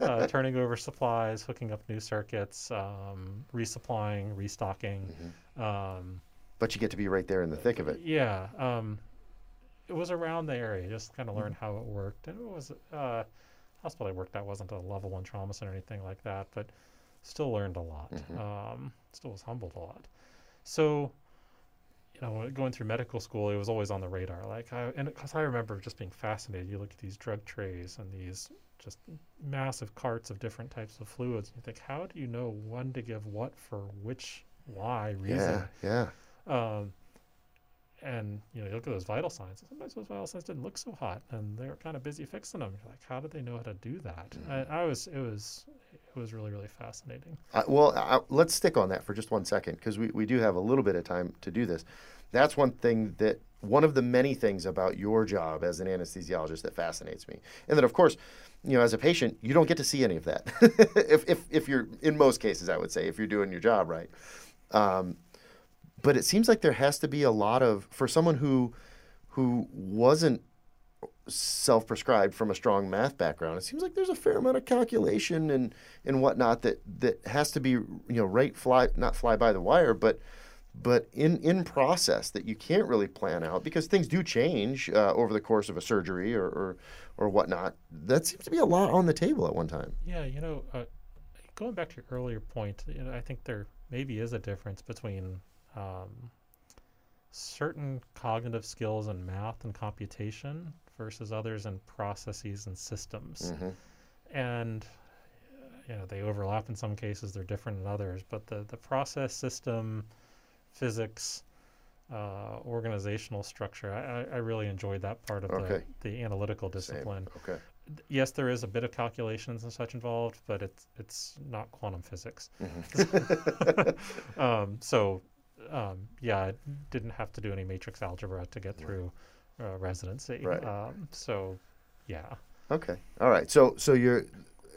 uh, turning over supplies, hooking up new circuits, um, resupplying, restocking. Um, But you get to be right there in the thick of it. yeah, um, it was around the area, just kind of learn how it worked. And it was uh, hospital I worked at wasn't a level one trauma center or anything like that, but still learned a lot. Mhm. Um, still was humbled a lot. So, you know, going through medical school, it was always on the radar. Like, I, and because I remember just being fascinated. You look at these drug trays and these just massive carts of different types of fluids, and you think, how do you know when to give what for which why reason? Yeah, yeah. Um, and you know, you look at those vital signs. Sometimes those vital signs didn't look so hot, and they were kind of busy fixing them. You're like, how did they know how to do that? Mm. I, I was, it was, it was really, really fascinating. Uh, well, I, let's stick on that for just one second because we, we do have a little bit of time to do this. That's one thing that one of the many things about your job as an anesthesiologist that fascinates me, and that of course, you know, as a patient, you don't get to see any of that. if, if if you're in most cases, I would say, if you're doing your job right. Um, but it seems like there has to be a lot of for someone who who wasn't self-prescribed from a strong math background. It seems like there's a fair amount of calculation and and whatnot that that has to be you know right fly not fly by the wire, but but in in process that you can't really plan out because things do change uh, over the course of a surgery or, or or whatnot. That seems to be a lot on the table at one time. Yeah, you know, uh, going back to your earlier point, you know, I think there maybe is a difference between um, certain cognitive skills in math and computation versus others in processes and systems. And you know, they overlap in some cases, they're different in others, but the, the process system, physics, uh, organizational structure, I, I, really enjoyed that part of Okay. the, the analytical Same. discipline. Okay. Yes, there is a bit of calculations and such involved, but it's it's not quantum physics. um, so, um, yeah, I didn't have to do any matrix algebra to get through uh, residency. Right. Um, so, yeah. Okay. All right. So so you're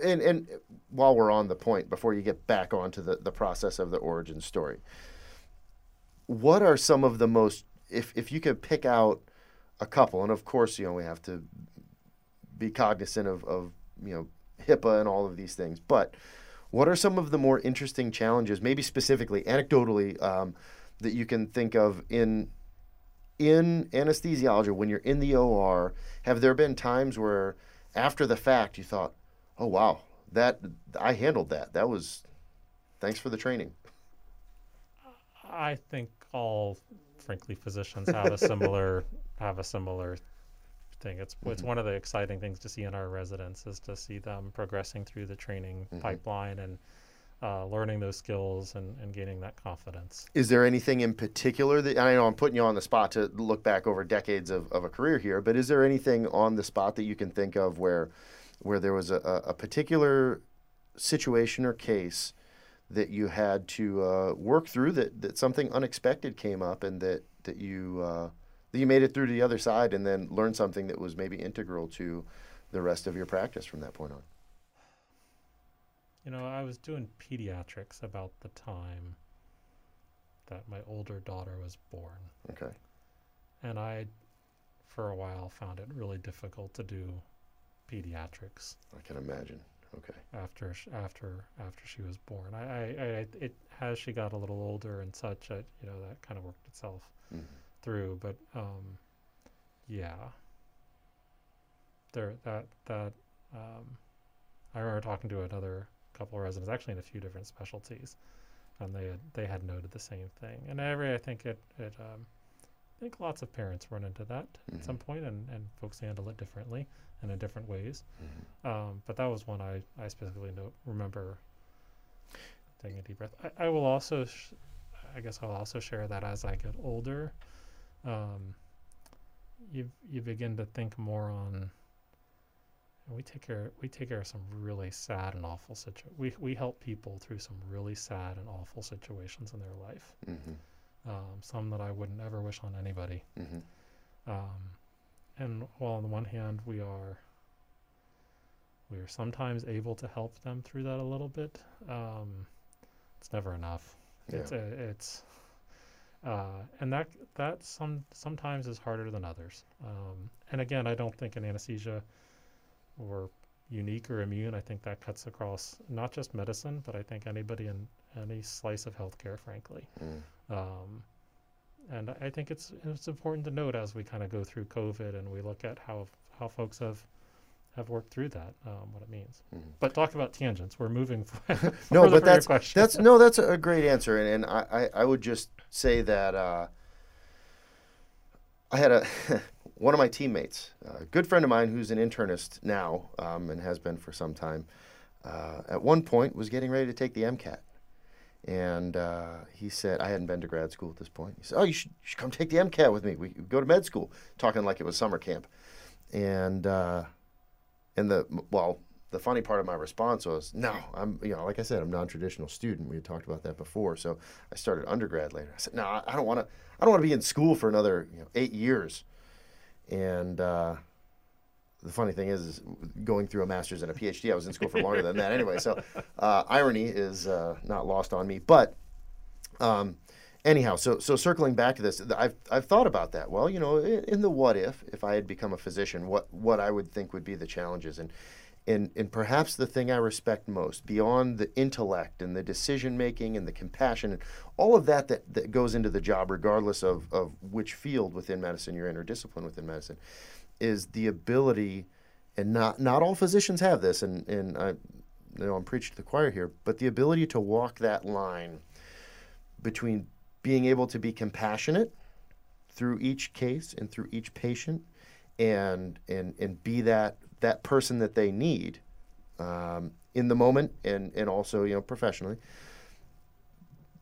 and and while we're on the point before you get back onto the the process of the origin story. What are some of the most if if you could pick out a couple and of course, you know, we have to be cognizant of of, you know, HIPAA and all of these things, but what are some of the more interesting challenges, maybe specifically anecdotally, um, that you can think of in in anesthesiology when you're in the OR? Have there been times where after the fact you thought, "Oh wow, that I handled that. That was thanks for the training." I think all, frankly, physicians have a similar have a similar thing. It's it's one of the exciting things to see in our residents is to see them progressing through the training pipeline and uh, learning those skills and, and gaining that confidence. Is there anything in particular that I know I'm putting you on the spot to look back over decades of, of a career here, but is there anything on the spot that you can think of where where there was a, a a particular situation or case that you had to uh, work through that, that something unexpected came up and that that you uh, that you made it through to the other side and then learned something that was maybe integral to the rest of your practice from that point on. You know, I was doing pediatrics about the time that my older daughter was born. Okay. And I, for a while, found it really difficult to do pediatrics I can imagine. Okay. after sh- after after she was born. I, I, I it as she got a little older and such, I, you know, that kind of worked itself Mhm. Through. But um, yeah, there that that um, I remember talking to another couple of residents, actually in a few different specialties, and they had they had noted the same thing. And every I think it it um, I think lots of parents run into that at some point, and and folks handle it differently and in different ways. Um, but that was one I, I specifically remember taking a deep breath. I, I will also, sh- I guess I'll also share that as I get older, um, you you begin to think more on. and We take care. We take care of some really sad and awful situ. We we help people through some really sad and awful situations in their life. Mm-hmm. Um, some that I wouldn't ever wish on anybody. Mm-hmm. Um, and while on the one hand we are we are sometimes able to help them through that a little bit, um, it's never enough. It's Yeah. a, it's uh, and that that some sometimes is harder than others. Um, and again, I don't think in anesthesia we're unique or immune. I think that cuts across not just medicine, but I think anybody in any slice of healthcare, frankly. Mm. Um, and I- I think it's it's important to note as we kind of go through COVID and we look at how how folks have have worked through that, um, what it means. But talk about tangents. We're moving. f- No, but that's question. that's no, that's a great answer, and, and I, I, I would just say that uh, I had a one of my teammates, a good friend of mine, who's an internist now um, and has been for some time. Uh, at one point, was getting ready to take the MCAT, And uh, he said, I hadn't been to grad school at this point. He said, Oh, you should, you should come take the MCAT with me. We go to med school, talking like it was summer camp. And, uh, and the, well, the funny part of my response was, no, I'm, you know, like I said, I'm non-traditional student. We had talked about that before. So I started undergrad later. I said, no, I don't want to, I don't want to be in school for another you know, eight years. And, uh, the funny thing is, is, going through a master's and a PhD, I was in school for longer than that anyway. So uh, irony is uh, not lost on me. But um, anyhow, so so circling back to this, I've I've thought about that. Well, you know, in, the what if, if I had become a physician, what what I would think would be the challenges and. And, and perhaps the thing I respect most, beyond the intellect and the decision making and the compassion and all of that, that that goes into the job, regardless of, of which field within medicine you're in or discipline within medicine, is the ability, and not not all physicians have this, and and I, you know I'm preaching to the choir here, but the ability to walk that line between being able to be compassionate through each case and through each patient, and and and be that that person that they need um, in the moment, and and also you know professionally,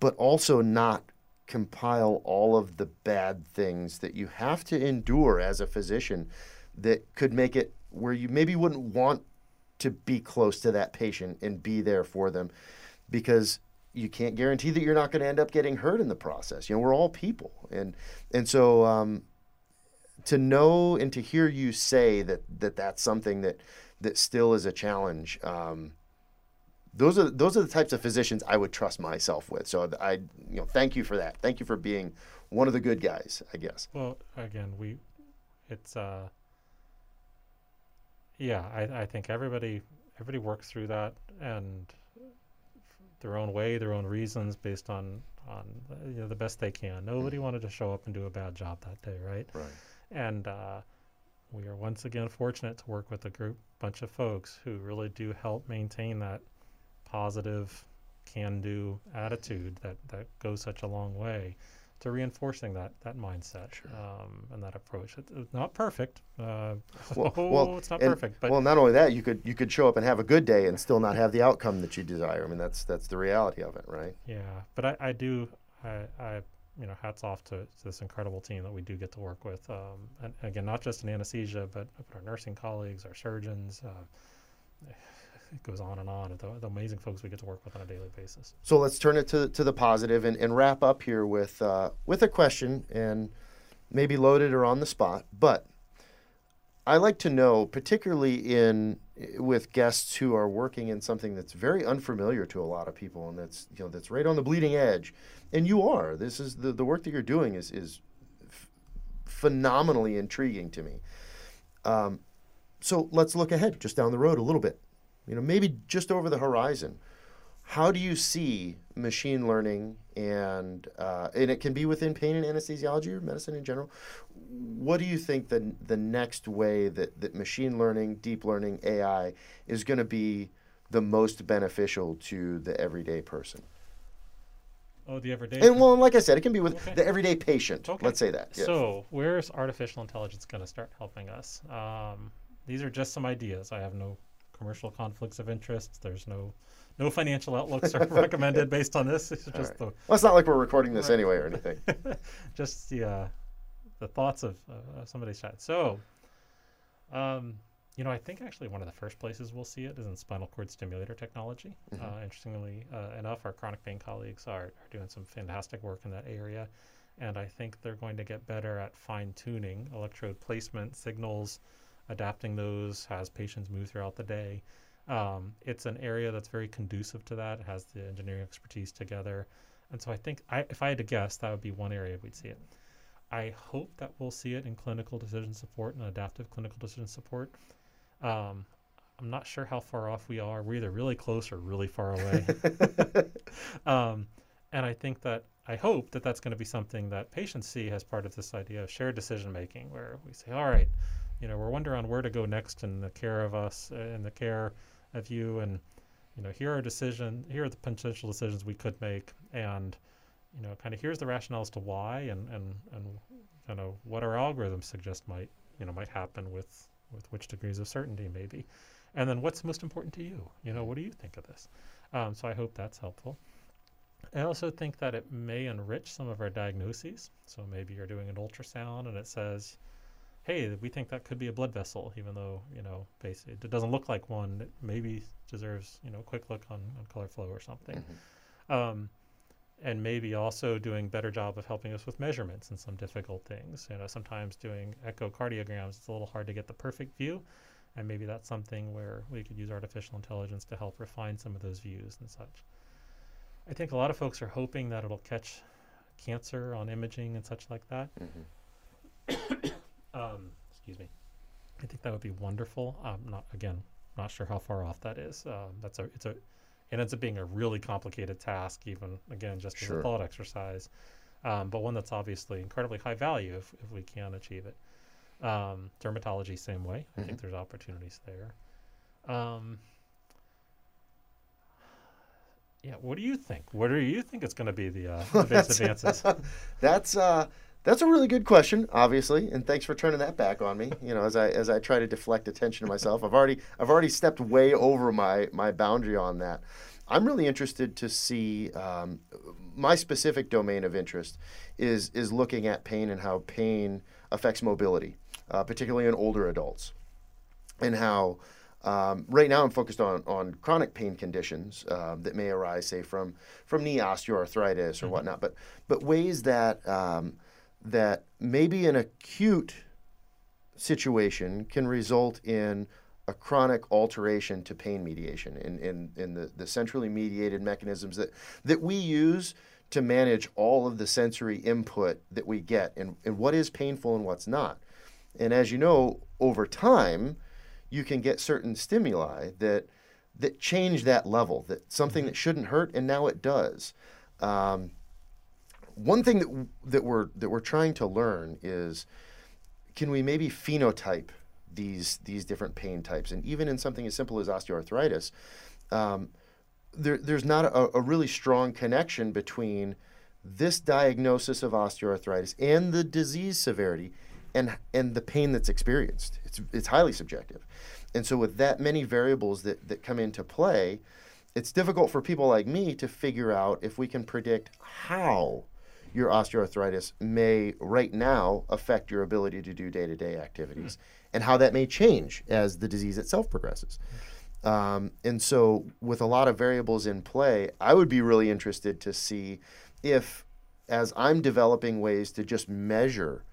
but also not compile all of the bad things that you have to endure as a physician that could make it where you maybe wouldn't want to be close to that patient and be there for them because you can't guarantee that you're not going to end up getting hurt in the process. You know, we're all people, and and so um, to know and to hear you say that that that's something that that still is a challenge. Um, those are those are the types of physicians I would trust myself with. So I, you know, thank you for that. Thank you for being one of the good guys, I guess. Well, again, we, it's, uh, yeah, I, I think everybody everybody works through that and their own way, their own reasons, based on on you know the best they can. Nobody wanted to show up and do a bad job that day, right? Right. And uh, we are once again fortunate to work with a group bunch of folks who really do help maintain that positive, can do attitude that, that goes such a long way to reinforcing that that mindset sure. um, and that approach. It, it's not perfect. Uh, well, oh, well, it's not and, perfect. But well, not only that, you could you could show up and have a good day and still not have the outcome that you desire. I mean, that's that's the reality of it, right? Yeah, but I, I do I, I you know hats off to, to, this incredible team that we do get to work with. Um, and again, not just in anesthesia, but, but our nursing colleagues, our surgeons. Uh, it goes on and on. The, the, amazing folks we get to work with on a daily basis. So let's turn it to, to the positive and, and wrap up here with uh, with a question and maybe loaded or on the spot. But I like to know, particularly in with guests who are working in something that's very unfamiliar to a lot of people and that's you know that's right on the bleeding edge. And you are. This is the, the work that you're doing is is f- phenomenally intriguing to me. Um, so let's look ahead, just down the road a little bit you know, maybe just over the horizon. How do you see machine learning and uh, and it can be within pain and anesthesiology or medicine in general? What do you think the the next way that, that machine learning, deep learning, AI is going to be the most beneficial to the everyday person? Oh, the everyday. And well, like I said, it can be with okay. the everyday patient. Okay. Let's say that. Yes. So, where's artificial intelligence going to start helping us? Um, these are just some ideas. I have no commercial conflicts of interest. There's no no financial outlooks are recommended based on this. It's just right. the, well, it's not like we're recording this right. anyway or anything. just the uh, the thoughts of uh, somebody's chat. So, um, you know, I think actually one of the first places we'll see it is in spinal cord stimulator technology. Mm-hmm. Uh, interestingly uh, enough, our chronic pain colleagues are, are doing some fantastic work in that area. And I think they're going to get better at fine tuning electrode placement signals, adapting those as patients move throughout the day. Um, it's an area that's very conducive to that. It has the engineering expertise together. And so I think I, if I had to guess, that would be one area we'd see it. I hope that we'll see it in clinical decision support and adaptive clinical decision support. Um, I'm not sure how far off we are. We're either really close or really far away. um, and I think that I hope that that's going to be something that patients see as part of this idea of shared decision making, where we say, all right, you know, we're wondering where to go next in the care of us, in the care of you, and you know, here are decision, here are the potential decisions we could make, and you know, kind of here's the rationale as to why, and and and kind of what our algorithms suggest might you know might happen with with which degrees of certainty maybe, and then what's most important to you? You know, what do you think of this? Um, so I hope that's helpful. I also think that it may enrich some of our diagnoses. So maybe you're doing an ultrasound and it says, "Hey, we think that could be a blood vessel," even though you know, basically it doesn't look like one. It maybe deserves you know a quick look on, on color flow or something. Mm-hmm. Um, and maybe also doing a better job of helping us with measurements and some difficult things. You know, sometimes doing echocardiograms, it's a little hard to get the perfect view, and maybe that's something where we could use artificial intelligence to help refine some of those views and such. I think a lot of folks are hoping that it'll catch cancer on imaging and such like that. Mm-hmm. Um, excuse me. I think that would be wonderful. Um, not again, not sure how far off that is. Um, that's a it's a it ends up being a really complicated task, even again just as Sure. a thought exercise, um, but one that's obviously incredibly high value if, if we can achieve it. Um, dermatology, same way. I think there's opportunities there. Um, yeah, what do you think? What do you think it's going to be the, uh, the biggest advances? That's uh, that's a really good question, obviously, and thanks for turning that back on me. You know, as I as I try to deflect attention to myself, I've already I've already stepped way over my my boundary on that. I'm really interested to see um, my specific domain of interest is is looking at pain and how pain affects mobility, uh, particularly in older adults, and how um, right now I'm focused on on chronic pain conditions um, that may arise, say from from knee osteoarthritis or whatnot, but but ways that um, that maybe an acute situation can result in a chronic alteration to pain mediation in, in, in the, the centrally mediated mechanisms that, that we use to manage all of the sensory input that we get and, and what is painful and what's not. And as you know, over time, you can get certain stimuli that that change that level, that something that shouldn't hurt and now it does. Um, one thing that that we're that we're trying to learn is can we maybe phenotype these these different pain types? And even in something as simple as osteoarthritis um, there, there's not a, a really strong connection between this diagnosis of osteoarthritis and the disease severity and and the pain that's experienced. It's it's highly subjective. And so with that many variables that that come into play it's difficult for people like me to figure out if we can predict how your osteoarthritis may right now affect your ability to do day-to-day activities and how that may change as the disease itself progresses um, and so with a lot of variables in play i would be really interested to see if as i'm developing ways to just measure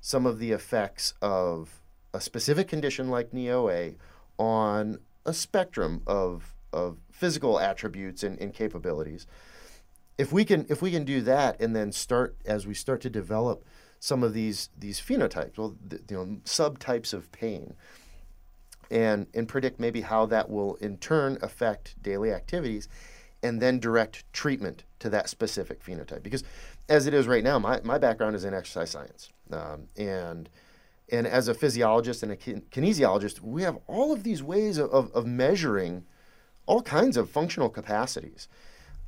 some of the effects of a specific condition like knee OA on a spectrum of, of physical attributes and, and capabilities. If we can if we can do that and then start as we start to develop some of these these phenotypes, well, the, you know, subtypes of pain, and and predict maybe how that will in turn affect daily activities, and then direct treatment to that specific phenotype. Because as it is right now, my, my background is in exercise science, um, and and as a physiologist and a kin- kinesiologist, we have all of these ways of, of, of measuring all kinds of functional capacities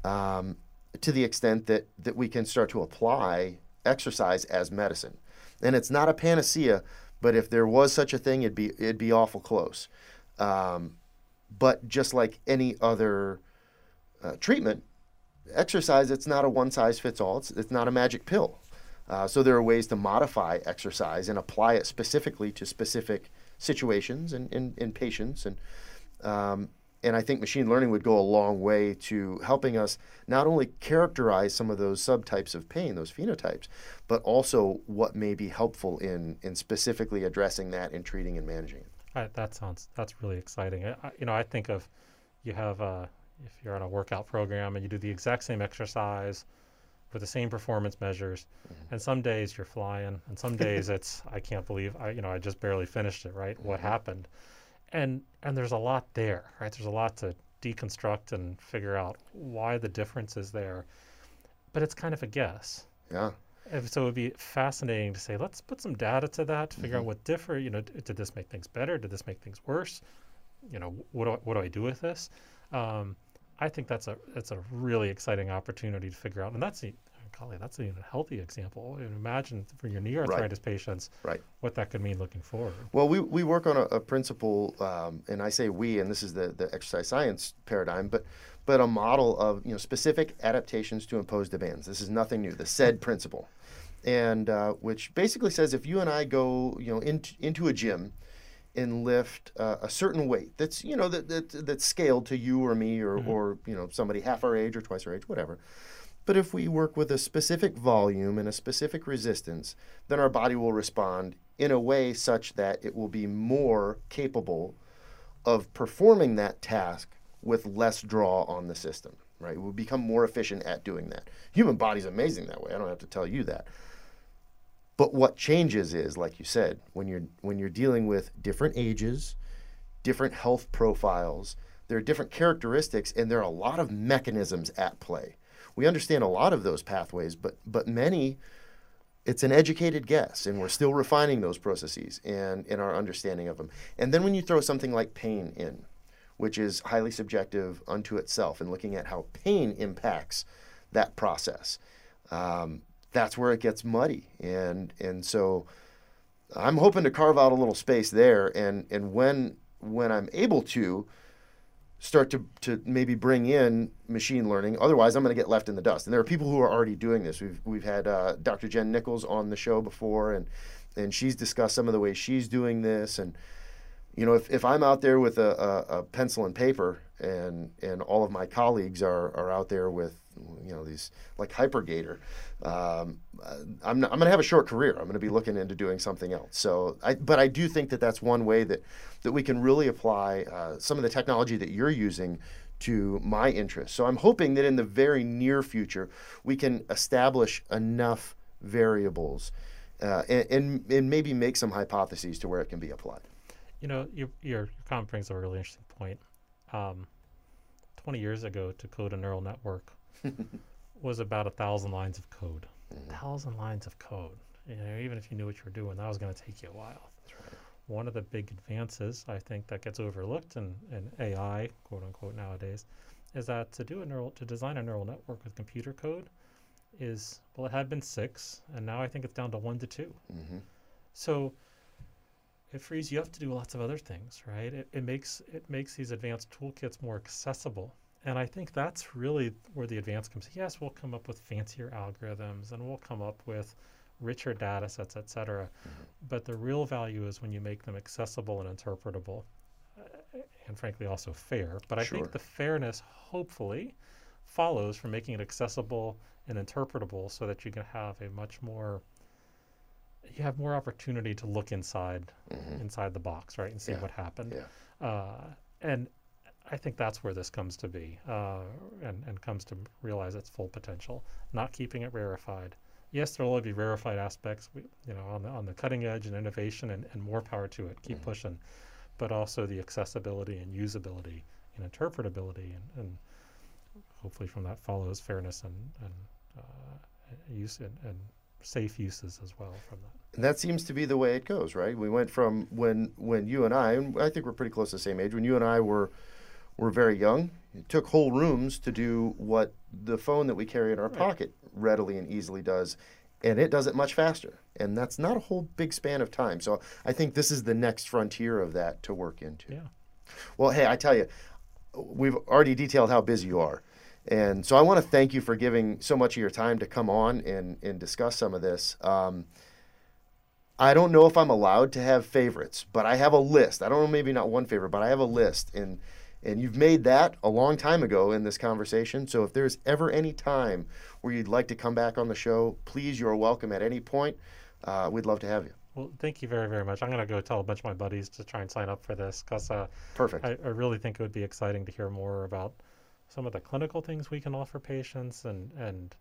um, to the extent that, that we can start to apply exercise as medicine. And it's not a panacea, but if there was such a thing, it'd be, it'd be awful close. Um, but just like any other uh, treatment, exercise, it's not a one size fits all, it's, it's not a magic pill. Uh, so there are ways to modify exercise and apply it specifically to specific situations and in, patients. And, um, and I think machine learning would go a long way to helping us not only characterize some of those subtypes of pain, those phenotypes, but also what may be helpful in, in specifically addressing that and treating and managing it. That sounds that's really exciting. I, you know, I think of you have uh, if you're on a workout program and you do the exact same exercise with the same performance measures, and some days you're flying, and some days it's I can't believe I you know I just barely finished it. Right? What happened? And and there's a lot there. Right? There's a lot to deconstruct and figure out why the difference is there. But it's kind of a guess. Yeah. And so it would be fascinating to say, let's put some data to that to figure out what differ. You know, d- did this make things better? Did this make things worse? You know, what do I, what do I do with this? Um, I think that's a that's a really exciting opportunity to figure out, and that's the golly, that's even a healthy example. And imagine for your knee arthritis patients, Right. what that could mean looking forward. Well, we, we work on a, a principle, um, and I say we, and this is the, the exercise science paradigm, but but a model of you know specific adaptations to imposed demands. This is nothing new. The SAID principle, and uh, which basically says if you and I go you know into into a gym and lift uh, a certain weight that's you know that, that that's scaled to you or me or or you know somebody half our age or twice our age, whatever. But if we work with a specific volume and a specific resistance, then our body will respond in a way such that it will be more capable of performing that task with less draw on the system, right? We'll become more efficient at doing that. Human body's amazing that way. I don't have to tell you that. But what changes is, like you said, when you're when you're dealing with different ages, different health profiles, there are different characteristics and there are a lot of mechanisms at play. We understand a lot of those pathways, but but many it's an educated guess and we're still refining those processes and in our understanding of them. And then when you throw something like pain in, which is highly subjective unto itself and looking at how pain impacts that process. Um, that's where it gets muddy. And and so I'm hoping to carve out a little space there and and when when I'm able to start to, to maybe bring in machine learning. Otherwise, I'm going to get left in the dust. And there are people who are already doing this. We've, we've had uh, Dr. Jen Nichols on the show before, and, and she's discussed some of the ways she's doing this. And, you know, if, if I'm out there with a, a, a pencil and paper and, and all of my colleagues are, are out there with, you know, these like HiPerGator, um, I'm, not, I'm going to have a short career. I'm going to be looking into doing something else. So, I, but I do think that that's one way that, that we can really apply uh, some of the technology that you're using to my interests. So I'm hoping that in the very near future, we can establish enough variables uh, and, and, and maybe make some hypotheses to where it can be applied. You know, your, your comment brings up a really interesting point. Um, 20 years ago, to code a neural network was about a thousand lines of code. A thousand lines of code. You know, even if you knew what you were doing, that was going to take you a while. One of the big advances I think that gets overlooked in, in AI, quote unquote, nowadays, is that to do a neural to design a neural network with computer code is well, it had been six, and now I think it's down to one to 2 Mhm. So it frees you up to do lots of other things, right? It, it makes it makes these advanced toolkits more accessible. And I think that's really where the advance comes. Yes, we'll come up with fancier algorithms and we'll come up with richer data sets, et cetera. But the real value is when you make them accessible and interpretable, uh, and frankly also fair. But I Sure. think the fairness, hopefully, follows from making it accessible and interpretable so that you can have a much more you have more opportunity to look inside inside the box right and see Yeah. what happened Yeah. uh, and I think that's where this comes to be uh, and, and comes to realize its full potential, not keeping it rarefied. Yes, there will be rarefied aspects, you know, on the, on the cutting edge and innovation and, and more power to it. Keep pushing, but also the accessibility and usability and interpretability and, and hopefully from that follows fairness and, and uh, use and, and safe uses as well from that. And that seems to be the way it goes, right? We went from when when you and I, and I think we're pretty close to the same age. When you and I were were very young, it took whole rooms to do what the phone that we carry in our pocket readily and easily does, and it does it much faster. And that's not a whole big span of time. So I think this is the next frontier of that to work into. Yeah. Well, hey, I tell you, we've already detailed how busy you are. And so I want to thank you for giving so much of your time to come on and, and discuss some of this. Um, I don't know if I'm allowed to have favorites, but I have a list. I don't know, maybe not one favorite, but I have a list. And, and you've made that a long time ago in this conversation. So if there's ever any time where you'd like to come back on the show, please, you're welcome at any point. Uh, we'd love to have you. Well, thank you very, very much. I'm going to go tell a bunch of my buddies to try and sign up for this because uh, Perfect. I, I really think it would be exciting to hear more about some of the clinical things we can offer patients and and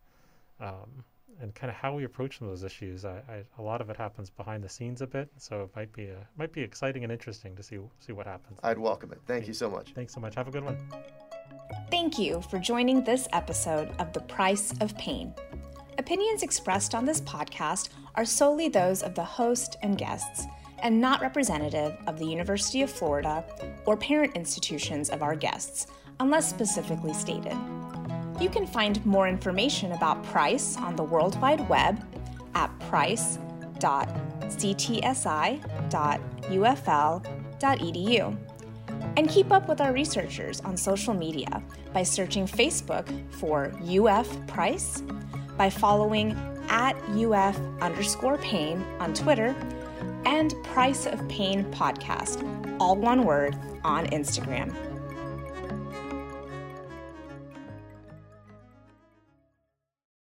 um, and kind of how we approach some of those issues. I, I, a lot of it happens behind the scenes a bit, so it might be a, might be exciting and interesting to see see what happens. I'd welcome it. Thank you so much. Thanks so much. Have a good one. Thank you for joining this episode of The Price of Pain. Opinions expressed on this podcast are solely those of the host and guests and not representative of the University of Florida or parent institutions of our guests, unless specifically stated. You can find more information about Price on the World Wide Web at price.ctsi.ufl.edu. And keep up with our researchers on social media by searching Facebook for UF Price, by following at UF underscore Pain on Twitter, and Price of Pain podcast, all one word, on Instagram.